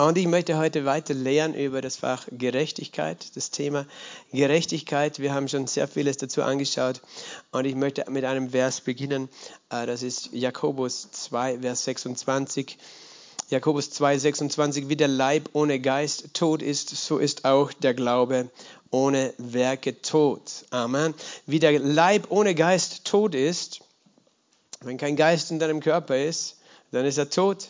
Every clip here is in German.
Und ich möchte heute weiter lernen über das Fach Gerechtigkeit, das Thema Gerechtigkeit. Wir haben schon sehr vieles dazu angeschaut und ich möchte mit einem Vers beginnen. Äh, das ist Jakobus 2, Vers 26. Jakobus 2, 26. Wie der Leib ohne Geist tot ist, so ist auch der Glaube ohne Werke tot. Amen. Wie der Leib ohne Geist tot ist, wenn kein Geist in deinem Körper ist, dann ist er tot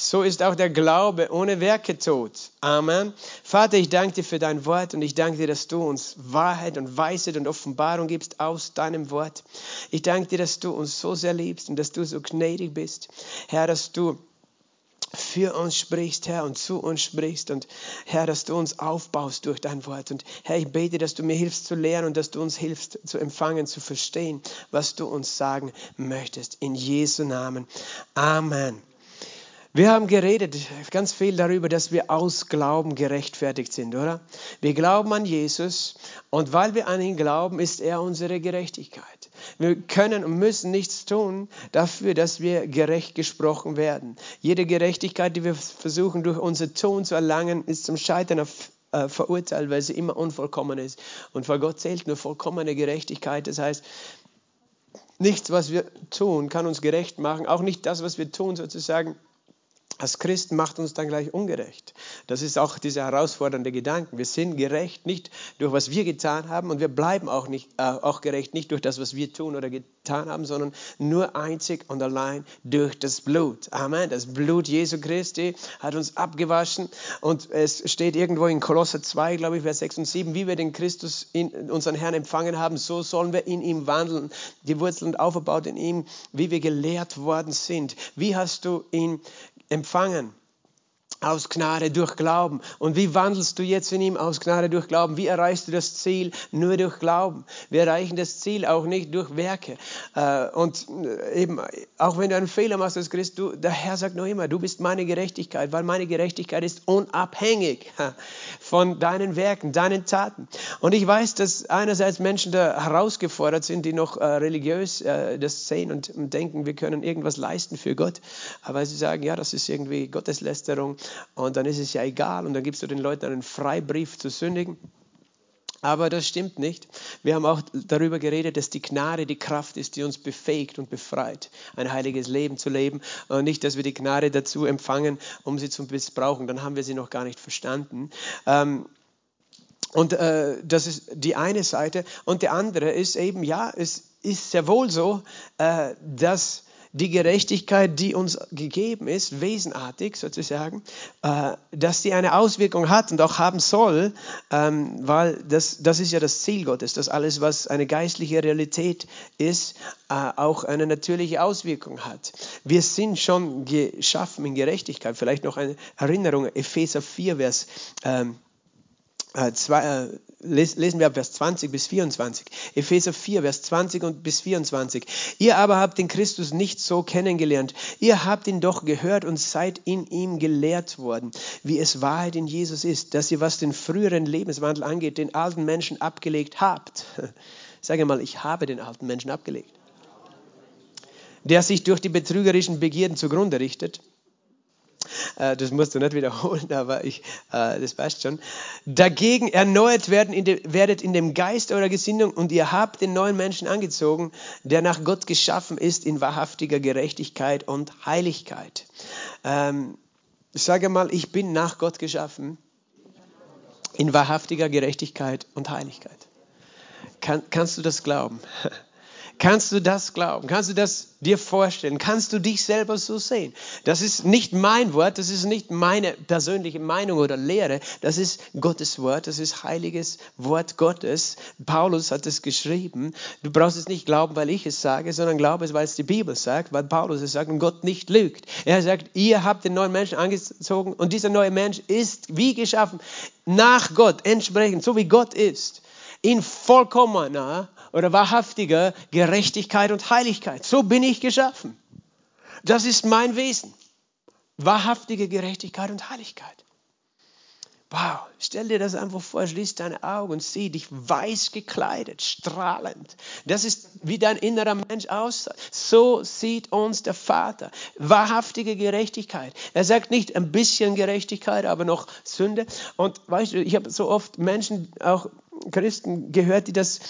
so ist auch der Glaube ohne Werke tot. Amen. Vater, ich danke dir für dein Wort und ich danke dir, dass du uns Wahrheit und Weisheit und Offenbarung gibst aus deinem Wort. Ich danke dir, dass du uns so sehr liebst und dass du so gnädig bist. Herr, dass du für uns sprichst, Herr, und zu uns sprichst und Herr, dass du uns aufbaust durch dein Wort. Und Herr, ich bete, dass du mir hilfst zu lernen und dass du uns hilfst zu empfangen, zu verstehen, was du uns sagen möchtest. In Jesu Namen. Amen. Wir haben geredet ganz viel darüber, dass wir aus Glauben gerechtfertigt sind, oder? Wir glauben an Jesus und weil wir an ihn glauben, ist er unsere Gerechtigkeit. Wir können und müssen nichts tun dafür, dass wir gerecht gesprochen werden. Jede Gerechtigkeit, die wir versuchen durch unser Tun zu erlangen, ist zum Scheitern äh, verurteilt, weil sie immer unvollkommen ist. Und vor Gott zählt nur vollkommene Gerechtigkeit. Das heißt, nichts, was wir tun, kann uns gerecht machen. Auch nicht das, was wir tun, sozusagen als Christen macht uns dann gleich ungerecht. Das ist auch dieser herausfordernde Gedanke. Wir sind gerecht nicht durch was wir getan haben und wir bleiben auch, nicht, äh, auch gerecht nicht durch das, was wir tun oder getan haben, sondern nur einzig und allein durch das Blut. Amen. Das Blut Jesu Christi hat uns abgewaschen und es steht irgendwo in Kolosser 2, glaube ich, Vers 6 und 7, wie wir den Christus in unseren Herrn empfangen haben, so sollen wir in ihm wandeln, die Wurzeln aufgebaut in ihm, wie wir gelehrt worden sind. Wie hast du ihn empfangen aus Gnade durch Glauben. Und wie wandelst du jetzt in ihm aus Gnade durch Glauben? Wie erreichst du das Ziel? Nur durch Glauben. Wir erreichen das Ziel auch nicht durch Werke. Äh, und äh, eben, auch wenn du einen Fehler machst als Christ, du, der Herr sagt noch immer, du bist meine Gerechtigkeit, weil meine Gerechtigkeit ist unabhängig von deinen Werken, deinen Taten. Und ich weiß, dass einerseits Menschen da herausgefordert sind, die noch äh, religiös das sehen und denken, wir können irgendwas leisten für Gott. Aber sie sagen, ja, das ist irgendwie Gotteslästerung und dann ist es ja egal und dann gibst du den Leuten einen Freibrief zu sündigen. Aber das stimmt nicht. Wir haben auch darüber geredet, dass die Gnade die Kraft ist, die uns befähigt und befreit, ein heiliges Leben zu leben. Und nicht, dass wir die Gnade dazu empfangen, um sie zu missbrauchen. Dann haben wir sie noch gar nicht verstanden. Ähm, und äh, das ist die eine Seite. Und die andere ist eben, ja, es ist sehr wohl so, äh, dass die Gerechtigkeit, die uns gegeben ist, wesenartig sozusagen, äh, dass die eine Auswirkung hat und auch haben soll, ähm, weil das, das ist ja das Ziel Gottes, dass alles, was eine geistliche Realität ist, äh, auch eine natürliche Auswirkung hat. Wir sind schon geschaffen in Gerechtigkeit. Vielleicht noch eine Erinnerung, Epheser 4, Vers ähm, äh, zwei, äh, lesen wir ab Vers 20 bis 24. Epheser 4, Vers 20 und bis 24. Ihr aber habt den Christus nicht so kennengelernt. Ihr habt ihn doch gehört und seid in ihm gelehrt worden, wie es Wahrheit in Jesus ist, dass ihr, was den früheren Lebenswandel angeht, den alten Menschen abgelegt habt. Sage mal, ich habe den alten Menschen abgelegt. Der sich durch die betrügerischen Begierden zugrunde richtet das musst du nicht wiederholen, aber ich, äh, das passt schon. Dagegen erneuert werden in de, werdet in dem Geist eurer Gesinnung und ihr habt den neuen Menschen angezogen, der nach Gott geschaffen ist in wahrhaftiger Gerechtigkeit und Heiligkeit. Ähm, sage mal, ich bin nach Gott geschaffen in wahrhaftiger Gerechtigkeit und Heiligkeit. Kann, kannst du das glauben? Kannst du das glauben? Kannst du das dir vorstellen? Kannst du dich selber so sehen? Das ist nicht mein Wort, das ist nicht meine persönliche Meinung oder Lehre, das ist Gottes Wort, das ist heiliges Wort Gottes. Paulus hat es geschrieben. Du brauchst es nicht glauben, weil ich es sage, sondern glaube es, weil es die Bibel sagt, weil Paulus es sagt und Gott nicht lügt. Er sagt, ihr habt den neuen Menschen angezogen und dieser neue Mensch ist wie geschaffen, nach Gott, entsprechend, so wie Gott ist, in vollkommener oder wahrhaftiger Gerechtigkeit und Heiligkeit. So bin ich geschaffen. Das ist mein Wesen. Wahrhaftige Gerechtigkeit und Heiligkeit. Wow, stell dir das einfach vor, schließ deine Augen und sieh dich weiß gekleidet, strahlend. Das ist, wie dein innerer Mensch aussieht. So sieht uns der Vater. Wahrhaftige Gerechtigkeit. Er sagt nicht ein bisschen Gerechtigkeit, aber noch Sünde. Und weißt du, ich habe so oft Menschen, auch Christen gehört, die das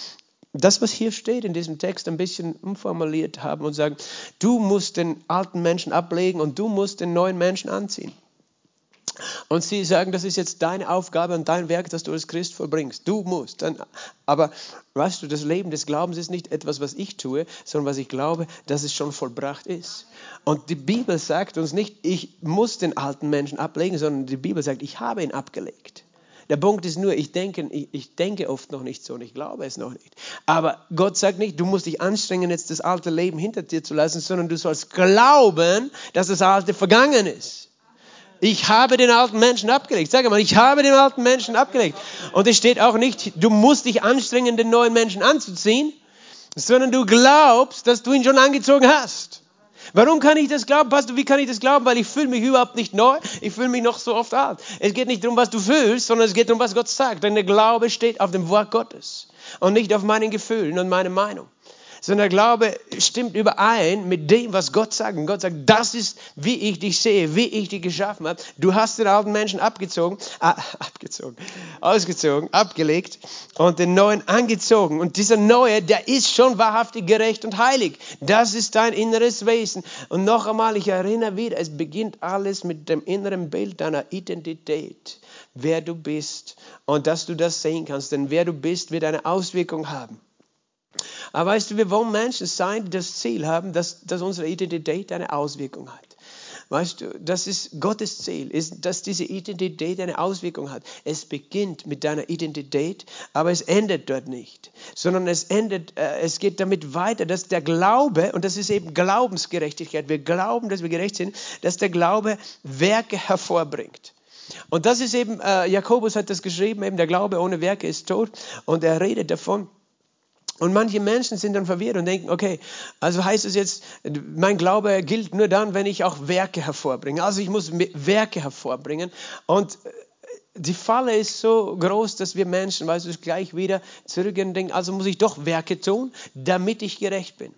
das, was hier steht in diesem Text, ein bisschen umformuliert haben und sagen, du musst den alten Menschen ablegen und du musst den neuen Menschen anziehen. Und sie sagen, das ist jetzt deine Aufgabe und dein Werk, das du als Christ vollbringst. Du musst. Dann, aber weißt du, das Leben des Glaubens ist nicht etwas, was ich tue, sondern was ich glaube, dass es schon vollbracht ist. Und die Bibel sagt uns nicht, ich muss den alten Menschen ablegen, sondern die Bibel sagt, ich habe ihn abgelegt. Der Punkt ist nur, ich denke, ich, ich, denke oft noch nicht so und ich glaube es noch nicht. Aber Gott sagt nicht, du musst dich anstrengen, jetzt das alte Leben hinter dir zu lassen, sondern du sollst glauben, dass das alte vergangen ist. Ich habe den alten Menschen abgelegt. Sag mal, ich habe den alten Menschen abgelegt. Und es steht auch nicht, du musst dich anstrengen, den neuen Menschen anzuziehen, sondern du glaubst, dass du ihn schon angezogen hast. Warum kann ich das glauben, Pastor? Wie kann ich das glauben? Weil ich fühle mich überhaupt nicht neu. Ich fühle mich noch so oft alt. Es geht nicht darum, was du fühlst, sondern es geht darum, was Gott sagt. Denn der Glaube steht auf dem Wort Gottes und nicht auf meinen Gefühlen und meiner Meinung sondern der Glaube stimmt überein mit dem, was Gott sagt. Und Gott sagt, das ist, wie ich dich sehe, wie ich dich geschaffen habe. Du hast den alten Menschen abgezogen, äh, abgezogen, ausgezogen, abgelegt und den neuen angezogen. Und dieser neue, der ist schon wahrhaftig gerecht und heilig. Das ist dein inneres Wesen. Und noch einmal, ich erinnere wieder, es beginnt alles mit dem inneren Bild deiner Identität wer du bist und dass du das sehen kannst. Denn wer du bist, wird eine Auswirkung haben. Aber weißt du, wir wollen Menschen sein, die das Ziel haben, dass, dass unsere Identität eine Auswirkung hat. Weißt du, das ist Gottes Ziel, ist, dass diese Identität eine Auswirkung hat. Es beginnt mit deiner Identität, aber es endet dort nicht, sondern es endet, äh, es geht damit weiter, dass der Glaube, und das ist eben Glaubensgerechtigkeit, wir glauben, dass wir gerecht sind, dass der Glaube Werke hervorbringt. Und das ist eben, äh, Jakobus hat das geschrieben, eben der Glaube ohne Werke ist tot, und er redet davon, und manche Menschen sind dann verwirrt und denken, okay, also heißt es jetzt, mein Glaube gilt nur dann, wenn ich auch Werke hervorbringe. Also ich muss Werke hervorbringen. Und äh, die Falle ist so groß, dass wir Menschen, weißt du, gleich wieder zurückgehen und denken, also muss ich doch Werke tun, damit ich gerecht bin.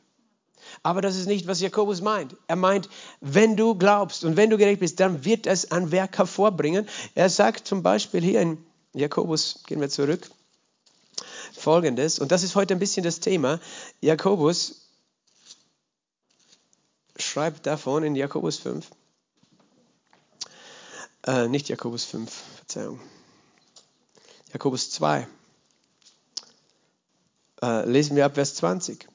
Aber das ist nicht, was Jakobus meint. Er meint, wenn du glaubst und wenn du gerecht bist, dann wird es ein Werk hervorbringen. Er sagt zum Beispiel hier in Jakobus, gehen wir zurück, folgendes, und das ist heute ein bisschen das Thema. Jakobus schreibt davon in Jakobus 5, äh, nicht Jakobus 5, Verzeihung, Jakobus 2. Äh, lesen wir ab Vers 20.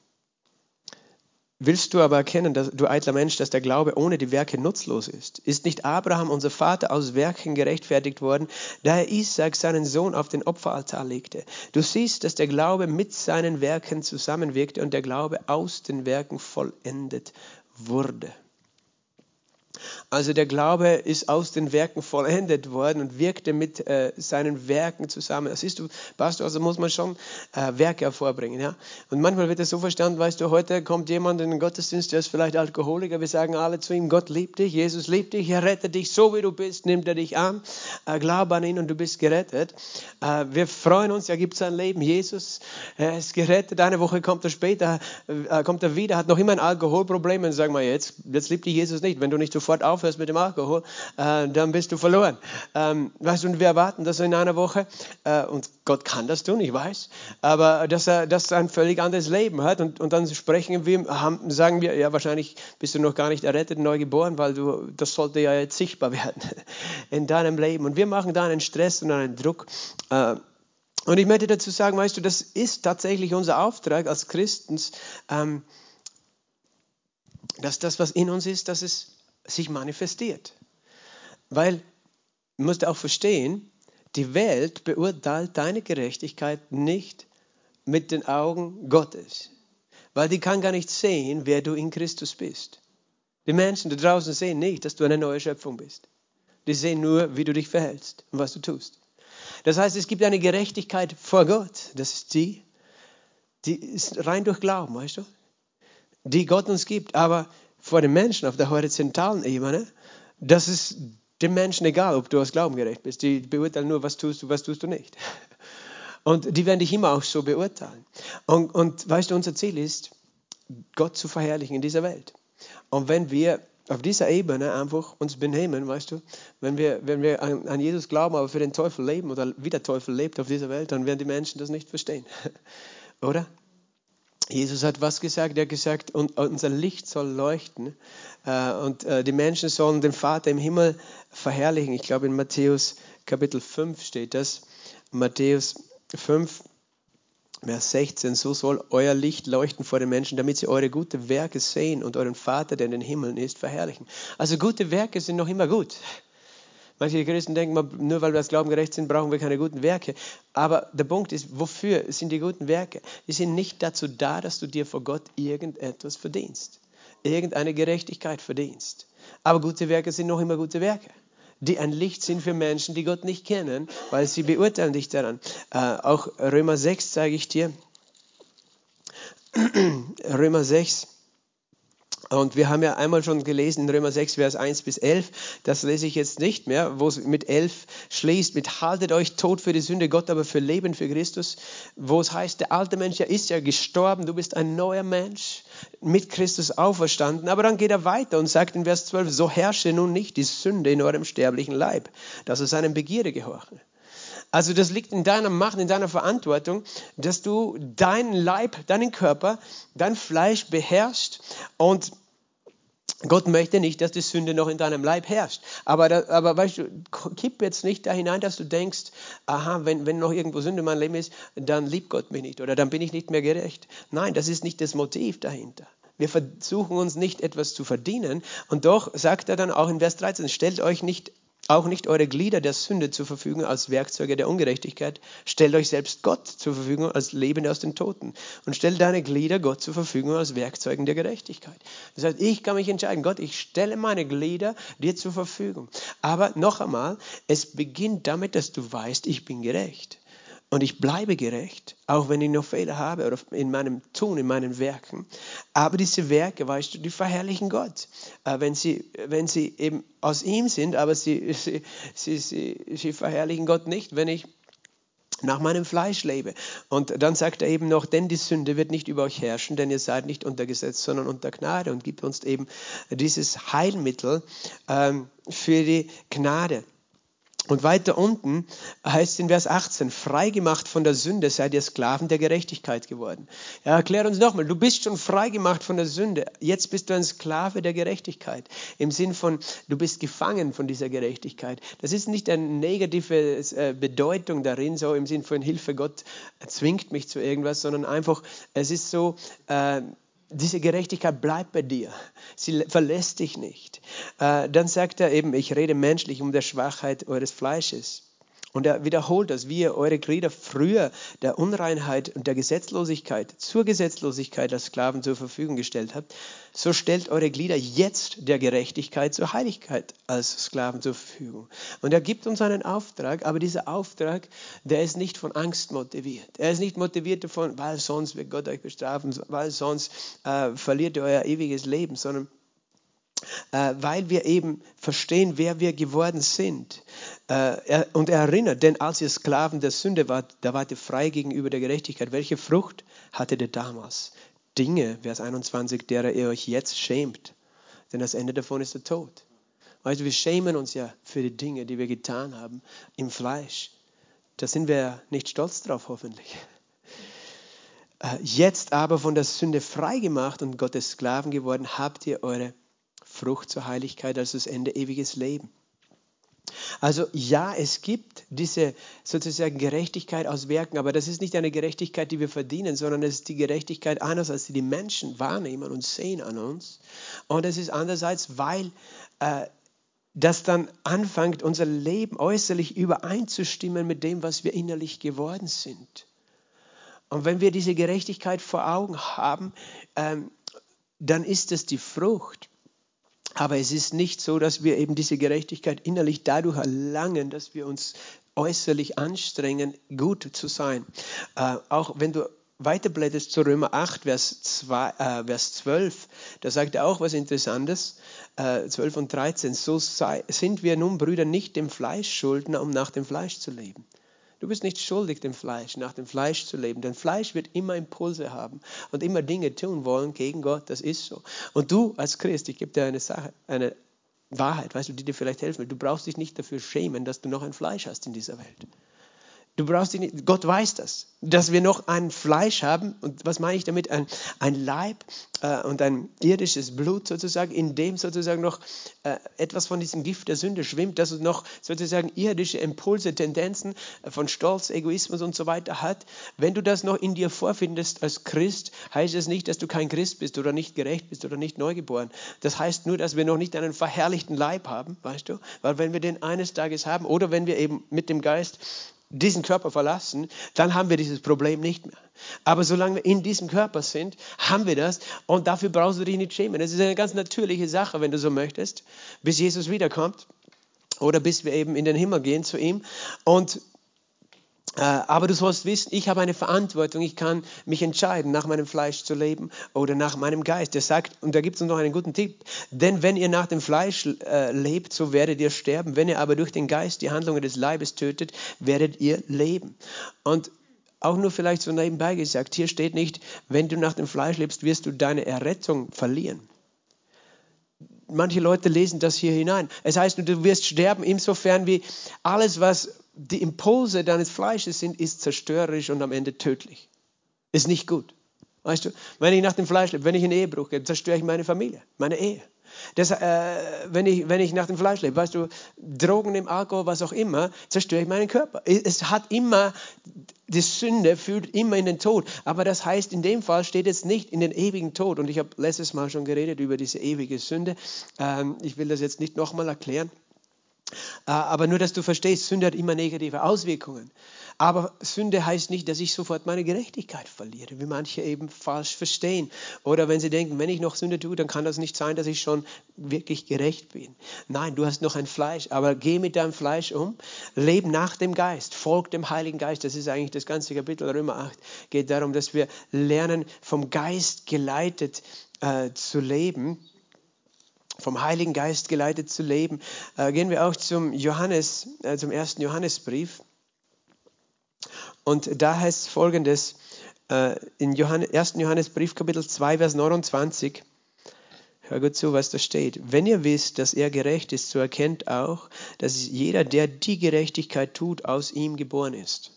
Willst du aber erkennen, dass, du eitler Mensch, dass der Glaube ohne die Werke nutzlos ist? Ist nicht Abraham, unser Vater, aus Werken gerechtfertigt worden, da er Isaac, seinen Sohn, auf den Opferaltar legte? Du siehst, dass der Glaube mit seinen Werken zusammenwirkte und der Glaube aus den Werken vollendet wurde. Also der Glaube ist aus den Werken vollendet worden und wirkte mit äh, seinen Werken zusammen. Das siehst du, Pastor, also muss man schon äh, Werke hervorbringen. Ja? Und manchmal wird es so verstanden, weißt du, heute kommt jemand in den Gottesdienst, der ist vielleicht Alkoholiker, wir sagen alle zu ihm, Gott liebt dich, Jesus liebt dich, er rettet dich, so wie du bist, nimmt er dich an, äh, glaub an ihn und du bist gerettet. Äh, wir freuen uns, er gibt sein Leben, Jesus, er ist gerettet, eine Woche kommt er später, äh, kommt er wieder, hat noch immer ein Alkoholproblem und sagen wir jetzt, jetzt liebt dich Jesus nicht, wenn du nicht sofort aufhörst mit dem Alkohol, äh, dann bist du verloren. Ähm, weißt du, und wir erwarten, dass er in einer Woche, äh, und Gott kann das tun, ich weiß, aber dass er, dass er ein völlig anderes Leben hat und, und dann sprechen wir, haben, sagen wir, ja, wahrscheinlich bist du noch gar nicht errettet, neu geboren, weil du, das sollte ja jetzt sichtbar werden in deinem Leben. Und wir machen da einen Stress und einen Druck. Äh, und ich möchte dazu sagen, weißt du, das ist tatsächlich unser Auftrag als Christen, ähm, dass das, was in uns ist, dass es sich manifestiert. Weil, du musst auch verstehen, die Welt beurteilt deine Gerechtigkeit nicht mit den Augen Gottes. Weil die kann gar nicht sehen, wer du in Christus bist. Die Menschen da draußen sehen nicht, dass du eine neue Schöpfung bist. Die sehen nur, wie du dich verhältst und was du tust. Das heißt, es gibt eine Gerechtigkeit vor Gott. Das ist die, die ist rein durch Glauben, weißt du? Die Gott uns gibt. Aber vor den Menschen auf der horizontalen Ebene, das ist den Menschen egal, ob du aus Glauben gerecht bist. Die beurteilen nur, was tust du, was tust du nicht. Und die werden dich immer auch so beurteilen. Und, und weißt du, unser Ziel ist, Gott zu verherrlichen in dieser Welt. Und wenn wir auf dieser Ebene einfach uns benehmen, weißt du, wenn wir, wenn wir an, an, Jesus glauben, aber für den Teufel leben oder wie der Teufel lebt auf dieser Welt, dann werden die Menschen das nicht verstehen. Oder? Jesus hat was gesagt? Er hat gesagt, unser Licht soll leuchten äh, und äh, die Menschen sollen den Vater im Himmel verherrlichen. Ich glaube, in Matthäus Kapitel 5 steht das. Matthäus 5, Vers 16, so soll euer Licht leuchten vor den Menschen, damit sie eure guten Werke sehen und euren Vater, der in den Himmeln ist, verherrlichen. Also gute Werke sind noch immer gut. Manche Christen denken, nur weil wir als Glauben gerecht sind, brauchen wir keine guten Werke. Aber der Punkt ist, wofür sind die guten Werke? Die sind nicht dazu da, dass du dir vor Gott irgendetwas verdienst, irgendeine Gerechtigkeit verdienst. Aber gute Werke sind noch immer gute Werke die ein Licht sind für Menschen, die Gott nicht kennen, weil sie beurteilen dich daran. Äh, auch Römer 6 zeige ich dir. Römer 6. Und wir haben ja einmal schon gelesen in Römer 6, Vers 1 bis 11, das lese ich jetzt nicht mehr, wo es mit 11 schließt, mit haltet euch tot für die Sünde, Gott aber für Leben für Christus, wo es heißt, der alte Mensch ist ja gestorben, du bist ein neuer Mensch, mit Christus auferstanden. Aber dann geht er weiter und sagt in Vers 12, so herrsche nun nicht die Sünde in eurem sterblichen Leib, dass es seinem Begierde gehorche. Also das liegt in deiner Macht, in deiner Verantwortung, dass du deinen Leib, deinen Körper, dein Fleisch beherrschst und Gott möchte nicht, dass die Sünde noch in deinem Leib herrscht. Aber, da, aber weißt du, kipp jetzt nicht da hinein, dass du denkst, aha, wenn, wenn noch irgendwo Sünde in meinem Leben ist, dann liebt Gott mich nicht oder dann bin ich nicht mehr gerecht. Nein, das ist nicht das Motiv dahinter. Wir versuchen uns nicht etwas zu verdienen. Und doch sagt er dann auch in Vers 13, stellt euch nicht auch nicht eure Glieder der Sünde zur Verfügung als Werkzeuge der Ungerechtigkeit. Stellt euch selbst Gott zur Verfügung als Lebende aus den Toten. Und stellt deine Glieder Gott zur Verfügung als Werkzeugen der Gerechtigkeit. Das heißt, ich kann mich entscheiden, Gott, ich stelle meine Glieder dir zur Verfügung. Aber noch einmal, es beginnt damit, dass du weißt, ich bin gerecht. Und ich bleibe gerecht, auch wenn ich noch Fehler habe oder in meinem Tun, in meinen Werken. Aber diese Werke, weißt du, die verherrlichen Gott. Äh, wenn, sie, wenn sie eben aus ihm sind, aber sie, sie, sie, sie, sie verherrlichen Gott nicht, wenn ich nach meinem Fleisch lebe. Und dann sagt er eben noch, denn die Sünde wird nicht über euch herrschen, denn ihr seid nicht unter Gesetz, sondern unter Gnade und gibt uns eben dieses Heilmittel ähm, für die Gnade. Und weiter unten heißt in Vers 18, freigemacht von der Sünde seid ihr Sklaven der Gerechtigkeit geworden. Ja, erklär uns nochmal, du bist schon freigemacht von der Sünde. Jetzt bist du ein Sklave der Gerechtigkeit. Im Sinn von, du bist gefangen von dieser Gerechtigkeit. Das ist nicht eine negative äh, Bedeutung darin, so im Sinn von Hilfe, Gott zwingt mich zu irgendwas, sondern einfach, es ist so, äh, diese Gerechtigkeit bleibt bei dir. Sie verlässt dich nicht. Äh, dann sagt er eben, ich rede menschlich um der Schwachheit eures Fleisches. Und er wiederholt das, wie ihr eure Glieder früher der Unreinheit und der Gesetzlosigkeit zur Gesetzlosigkeit als Sklaven zur Verfügung gestellt habt, so stellt eure Glieder jetzt der Gerechtigkeit zur Heiligkeit als Sklaven zur Verfügung. Und er gibt uns einen Auftrag, aber dieser Auftrag, der ist nicht von Angst motiviert. Er ist nicht motiviert davon, weil sonst wird Gott euch bestrafen, weil sonst äh, verliert ihr euer ewiges Leben, sondern weil wir eben verstehen, wer wir geworden sind. Äh, und er erinnert, denn als ihr Sklaven der Sünde wart, da wart ihr frei gegenüber der Gerechtigkeit. Welche Frucht hattet ihr damals? Dinge, Vers 21, derer ihr euch jetzt schämt. Denn das Ende davon ist der Tod. Weißt du, wir schämen uns ja für die Dinge, die wir getan haben im Fleisch. Da sind wir nicht stolz drauf, hoffentlich. Äh, jetzt aber von der Sünde frei gemacht und Gottes Sklaven geworden, habt ihr eure Frucht zur Heiligkeit, also das Ende ewiges Leben. Also ja, es gibt diese sozusagen Gerechtigkeit aus Werken, aber das ist nicht eine Gerechtigkeit, die wir verdienen, sondern es ist die Gerechtigkeit einerseits, die die Menschen wahrnehmen und sehen an uns. Und es ist andererseits, weil äh, das dann anfängt, unser Leben äußerlich übereinzustimmen mit dem, was wir innerlich geworden sind. Und wenn wir diese Gerechtigkeit vor Augen haben, ähm, dann ist es die Frucht aber es ist nicht so, dass wir eben diese Gerechtigkeit innerlich dadurch erlangen, dass wir uns äußerlich anstrengen, gut zu sein. Äh, auch wenn du weiterblätterst zu Römer 8, Vers, 2, äh, Vers 12, da sagt er auch was Interessantes. äh, 12 und 13, so sei, sind wir nun Brüder nicht dem Fleisch Schuldner, um nach dem Fleisch zu leben. Du bist nicht schuldig, dem Fleisch, nach dem Fleisch zu leben. Denn Fleisch wird immer Impulse haben und immer Dinge tun wollen gegen Gott. Das ist so. Und du als Christ, ich gebe dir eine Sache, eine Wahrheit, weißt du, die dir vielleicht helfen will. Du brauchst dich nicht dafür schämen, dass du noch ein Fleisch hast in dieser Welt. Du brauchst dich nicht, Gott weiß das, dass wir noch ein Fleisch haben. Und was meine ich damit? Ein, ein Leib äh, und ein irdisches Blut sozusagen, in dem sozusagen noch äh, etwas von diesem Gift der Sünde schwimmt, das noch sozusagen irdische Impulse, Tendenzen äh, von Stolz, Egoismus und so weiter hat. Wenn du das noch in dir vorfindest als Christ, heißt es nicht, dass du kein Christ bist oder nicht gerecht bist oder nicht neugeboren. Das heißt nur, dass wir noch nicht einen verherrlichten Leib haben, weißt du? Weil wenn wir den eines Tages haben oder wenn wir eben mit dem Geist diesen Körper verlassen, dann haben wir dieses Problem nicht mehr. Aber solange wir in diesem Körper sind, haben wir das und dafür brauchst du dich nicht schämen. Das ist eine ganz natürliche Sache, wenn du so möchtest, bis Jesus wiederkommt oder bis wir eben in den Himmel gehen zu ihm. Und aber du sollst wissen, ich habe eine Verantwortung. Ich kann mich entscheiden, nach meinem Fleisch zu leben oder nach meinem Geist. Er sagt, und da gibt es noch einen guten Tipp, denn wenn ihr nach dem Fleisch äh, lebt, so werdet ihr sterben. Wenn ihr aber durch den Geist die Handlungen des Leibes tötet, werdet ihr leben. Und auch nur vielleicht so nebenbei gesagt, hier steht nicht, wenn du nach dem Fleisch lebst, wirst du deine Errettung verlieren. Manche Leute lesen das hier hinein. Es heißt, du wirst sterben insofern wie alles, was die Impulse deines Fleisches sind, ist zerstörerisch und am Ende tödlich. Ist nicht gut. Weißt du, wenn ich nach dem Fleisch lebe, wenn ich in Ehebruch gehe, zerstöre ich meine Familie, meine Ehe. Das, äh, wenn, ich, wenn ich nach dem Fleisch lebe, weißt du, Drogen im Alkohol, was auch immer, zerstöre ich meinen Körper. Es hat immer, die Sünde führt immer in den Tod. Aber das heißt, in dem Fall steht es nicht in den ewigen Tod. Und ich habe letztes Mal schon geredet über diese ewige Sünde. Ähm, ich will das jetzt nicht nochmal erklären. Äh, aber nur, dass du verstehst, Sünde hat immer negative Auswirkungen. Aber Sünde heißt nicht, dass ich sofort meine Gerechtigkeit verliere, wie manche eben falsch verstehen. Oder wenn sie denken, wenn ich noch Sünde tue, dann kann das nicht sein, dass ich schon wirklich gerecht bin. Nein, du hast noch ein Fleisch, aber geh mit deinem Fleisch um, lebe nach dem Geist, folg dem Heiligen Geist. Das ist eigentlich das ganze Kapitel Römer 8. Geht darum, dass wir lernen, vom Geist geleitet äh, zu leben vom Heiligen Geist geleitet zu leben. Äh, gehen wir auch zum Johannes, äh, zum ersten Johannesbrief. Und da heißt folgendes, äh, in Johannes, 1. Johannesbrief Kapitel 2, Vers 29, hör gut zu, was da steht. Wenn ihr wisst, dass er gerecht ist, so erkennt auch, dass jeder, der die Gerechtigkeit tut, aus ihm geboren ist.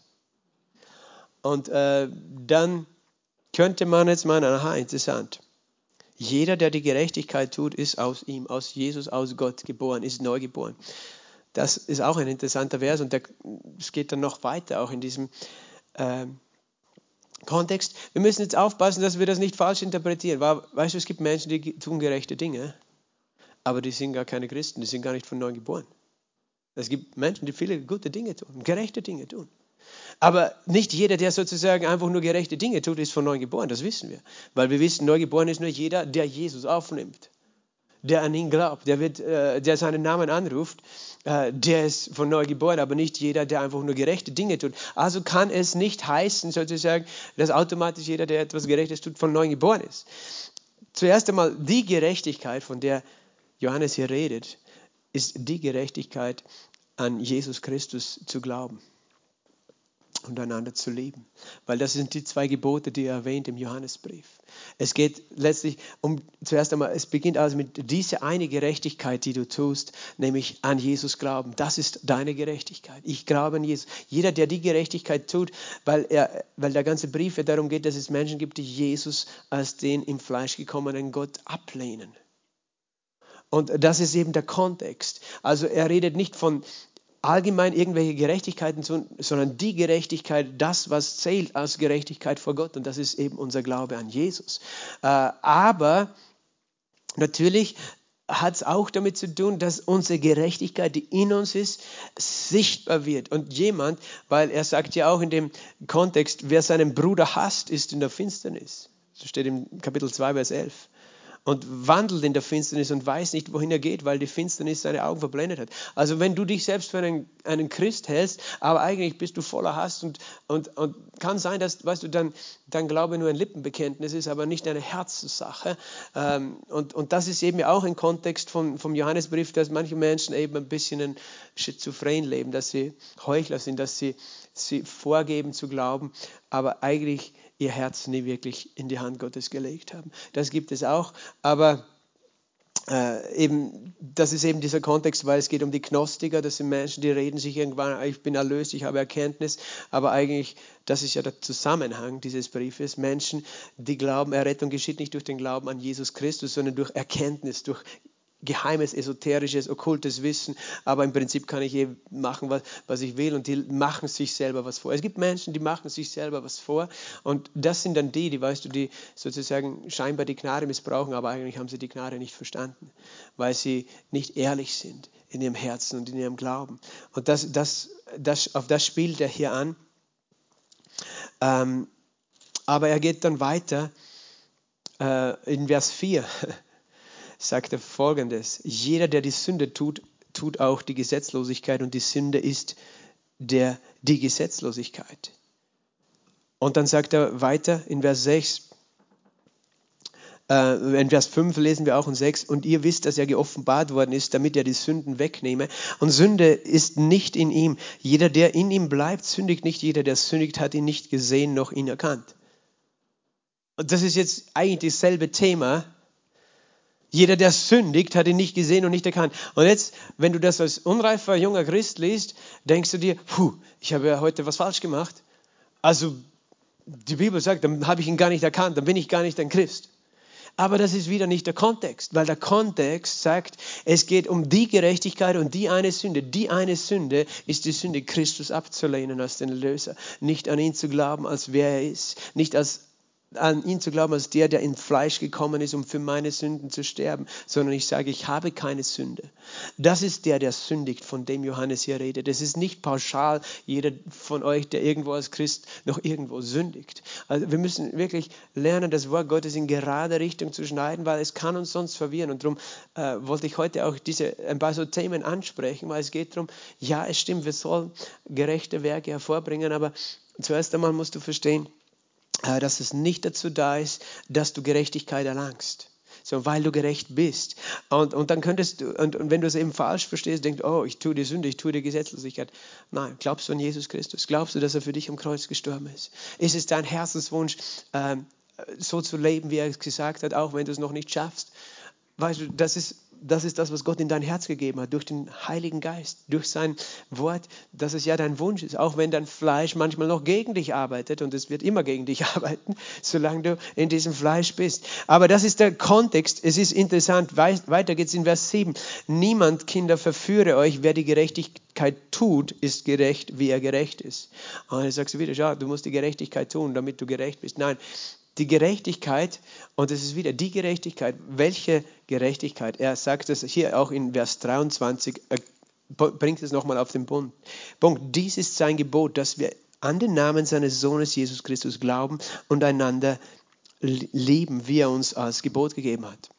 Und äh, dann könnte man jetzt meinen, aha, interessant. Jeder, der die Gerechtigkeit tut, ist aus ihm, aus Jesus, aus Gott geboren, ist neu geboren. Das ist auch ein interessanter Vers und es geht dann noch weiter, auch in diesem äh, Kontext. Wir müssen jetzt aufpassen, dass wir das nicht falsch interpretieren. Weißt du, es gibt Menschen, die tun gerechte Dinge, aber die sind gar keine Christen, die sind gar nicht von neu geboren. Es gibt Menschen, die viele gute Dinge tun, gerechte Dinge tun. Aber nicht jeder, der sozusagen einfach nur gerechte Dinge tut, ist von neu geboren. Das wissen wir. Weil wir wissen, neu geboren ist nur jeder, der Jesus aufnimmt. Der an ihn glaubt, der, wird, äh, der seinen Namen anruft, äh, der ist von neu geboren, aber nicht jeder, der einfach nur gerechte Dinge tut. Also kann es nicht heißen, sozusagen, dass automatisch jeder, der etwas Gerechtes tut, von neu geboren ist. Zuerst einmal die Gerechtigkeit, von der Johannes hier redet, ist die Gerechtigkeit, an Jesus Christus zu glauben und einander zu lieben. Weil das sind die zwei Gebote, die er erwähnt im Johannesbrief. Es geht letztlich um, zuerst einmal, es beginnt also mit dieser eine Gerechtigkeit, die du tust, nämlich an Jesus glauben. Das ist deine Gerechtigkeit. Ich glaube an Jesus. Jeder, der die Gerechtigkeit tut, weil, er, weil der ganze Brief ja darum geht, dass es Menschen gibt, die Jesus als den im Fleisch gekommenen Gott ablehnen. Und das ist eben der Kontext. Also er redet nicht von allgemein irgendwelche Gerechtigkeiten, sondern die Gerechtigkeit, das, was zählt als Gerechtigkeit vor Gott. Und das ist eben unser Glaube an Jesus. Äh, aber natürlich hat es auch damit zu tun, dass unsere Gerechtigkeit, die in uns ist, sichtbar wird. Und jemand, weil er sagt ja auch in dem Kontext, wer seinen Bruder hasst, ist in der Finsternis. So steht im Kapitel 2, Vers 11. und wandelt in der Finsternis und weiß nicht, wohin er geht, weil die Finsternis seine Augen verblendet hat. Also wenn du dich selbst für einen, einen Christ hältst, aber eigentlich bist du voller Hass und, und, und kann sein, dass, weißt du, dann, dann Glaube nur ein Lippenbekenntnis ist, aber nicht eine Herzenssache. Ähm, und, und das ist eben auch ein Kontext vom, vom Johannesbrief, dass manche Menschen eben ein bisschen ein schizophren leben, dass sie Heuchler sind, dass sie, sie vorgeben zu glauben, aber eigentlich ihr Herz nie wirklich in die Hand Gottes gelegt haben. Das gibt es auch, aber äh, eben, das ist eben dieser Kontext, weil es geht um die Gnostiker, das sind Menschen, die reden sich irgendwann, ich bin erlöst, ich habe Erkenntnis, aber eigentlich, das ist ja der Zusammenhang dieses Briefes, Menschen, die glauben, Errettung geschieht nicht durch den Glauben an Jesus Christus, sondern durch Erkenntnis, durch geheimes, esoterisches, okkultes Wissen, aber im Prinzip kann ich eh machen, was, was ich will und die machen sich selber was vor. Es gibt Menschen, die machen sich selber was vor und das sind dann die, die, weißt du, die sozusagen scheinbar die Gnade missbrauchen, aber eigentlich haben sie die Gnade nicht verstanden, weil sie nicht ehrlich sind in ihrem Herzen und in ihrem Glauben. Und das, das, das, auf das spielt er hier an. Ähm, aber er geht dann weiter äh, in Vers 4 sagt er folgendes, jeder, der die Sünde tut, tut auch die Gesetzlosigkeit und die Sünde ist der, die Gesetzlosigkeit. Und dann sagt er weiter in Vers 6, äh, in Vers 5 lesen wir auch in 6, und ihr wisst, dass er geoffenbart worden ist, damit er die Sünden wegnehme. Und Sünde ist nicht in ihm. Jeder, der in ihm bleibt, sündigt nicht. Jeder, der sündigt, hat ihn nicht gesehen noch ihn erkannt. Und das ist jetzt eigentlich dasselbe Thema, jeder, der sündigt, hat ihn nicht gesehen und nicht erkannt. Und jetzt, wenn du das als unreifer junger Christ liest, denkst du dir, puh, ich habe ja heute was falsch gemacht. Also die Bibel sagt, dann habe ich ihn gar nicht erkannt, dann bin ich gar nicht ein Christ. Aber das ist wieder nicht der Kontext, weil der Kontext sagt, es geht um die Gerechtigkeit und die eine Sünde. Die eine Sünde ist die Sünde, Christus abzulehnen als den Löser, nicht an ihn zu glauben, als wer er ist, nicht als an ihn zu glauben als der, der in Fleisch gekommen ist, um für meine Sünden zu sterben, sondern ich sage, ich habe keine Sünde. Das ist der, der sündigt, von dem Johannes hier redet. Es ist nicht pauschal jeder von euch, der irgendwo als Christ noch irgendwo sündigt. Also wir müssen wirklich lernen, das Wort Gottes in gerade Richtung zu schneiden, weil es kann uns sonst verwirren. Und darum äh, wollte ich heute auch diese ein paar so Themen ansprechen, weil es geht darum, ja, es stimmt, wir sollen gerechte Werke hervorbringen, aber zuerst einmal musst du verstehen, dass es nicht dazu da ist, dass du Gerechtigkeit erlangst, sondern weil du gerecht bist. Und, und dann könntest du, und, und wenn du es eben falsch verstehst, denkst, oh, ich tue die Sünde, ich tue die Gesetzlosigkeit. Nein, glaubst du an Jesus Christus? Glaubst du, dass er für dich am Kreuz gestorben ist? Ist es dein Herzenswunsch, ähm, so zu leben, wie er es gesagt hat, auch wenn du es noch nicht schaffst? Weißt du, das ist das ist das, was Gott in dein Herz gegeben hat, durch den Heiligen Geist, durch sein Wort, dass es ja dein Wunsch ist, auch wenn dein Fleisch manchmal noch gegen dich arbeitet und es wird immer gegen dich arbeiten, solange du in diesem Fleisch bist. Aber das ist der Kontext. Es ist interessant. Weiter geht es in Vers 7. Niemand, Kinder, verführe euch. Wer die Gerechtigkeit tut, ist gerecht, wie er gerecht ist. Und jetzt sagst du wieder, schau, du musst die Gerechtigkeit tun, damit du gerecht bist. Nein, die Gerechtigkeit, und es ist wieder die Gerechtigkeit, welche Gerechtigkeit? Er sagt es hier auch in Vers 23, er bringt es nochmal auf den Punkt. Punkt. Dies ist sein Gebot, dass wir an den Namen seines Sohnes Jesus Christus glauben und einander lieben, wie er uns als Gebot gegeben hat.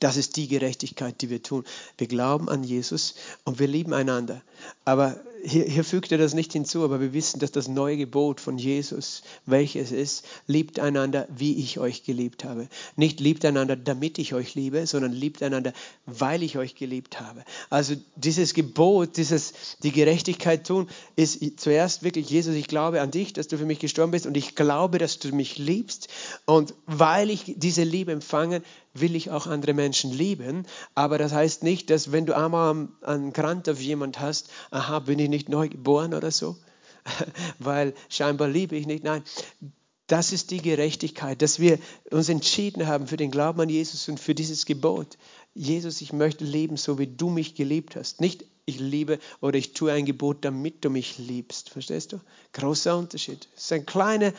Das ist die Gerechtigkeit, die wir tun. Wir glauben an Jesus und wir lieben einander. Aber hier, hier fügt er das nicht hinzu, aber wir wissen, dass das neue Gebot von Jesus, welches ist, liebt einander, wie ich euch geliebt habe. Nicht liebt einander, damit ich euch liebe, sondern liebt einander, weil ich euch geliebt habe. Also dieses Gebot, dieses, die Gerechtigkeit tun, ist zuerst wirklich, Jesus, ich glaube an dich, dass du für mich gestorben bist und ich glaube, dass du mich liebst. Und weil ich diese Liebe empfange, will ich auch andere Menschen lieben. Aber das heißt nicht, dass wenn du einmal einen Grant auf jemand hast, aha, bin ich nicht neu geboren oder so, weil scheinbar liebe ich nicht. Nein, das ist die Gerechtigkeit, dass wir uns entschieden haben für den Glauben an Jesus und für dieses Gebot. Jesus, ich möchte leben, so wie du mich geliebt hast. Nicht ich liebe oder ich tue ein Gebot, damit du mich liebst. Verstehst du? Großer Unterschied. Es ist ein kleiner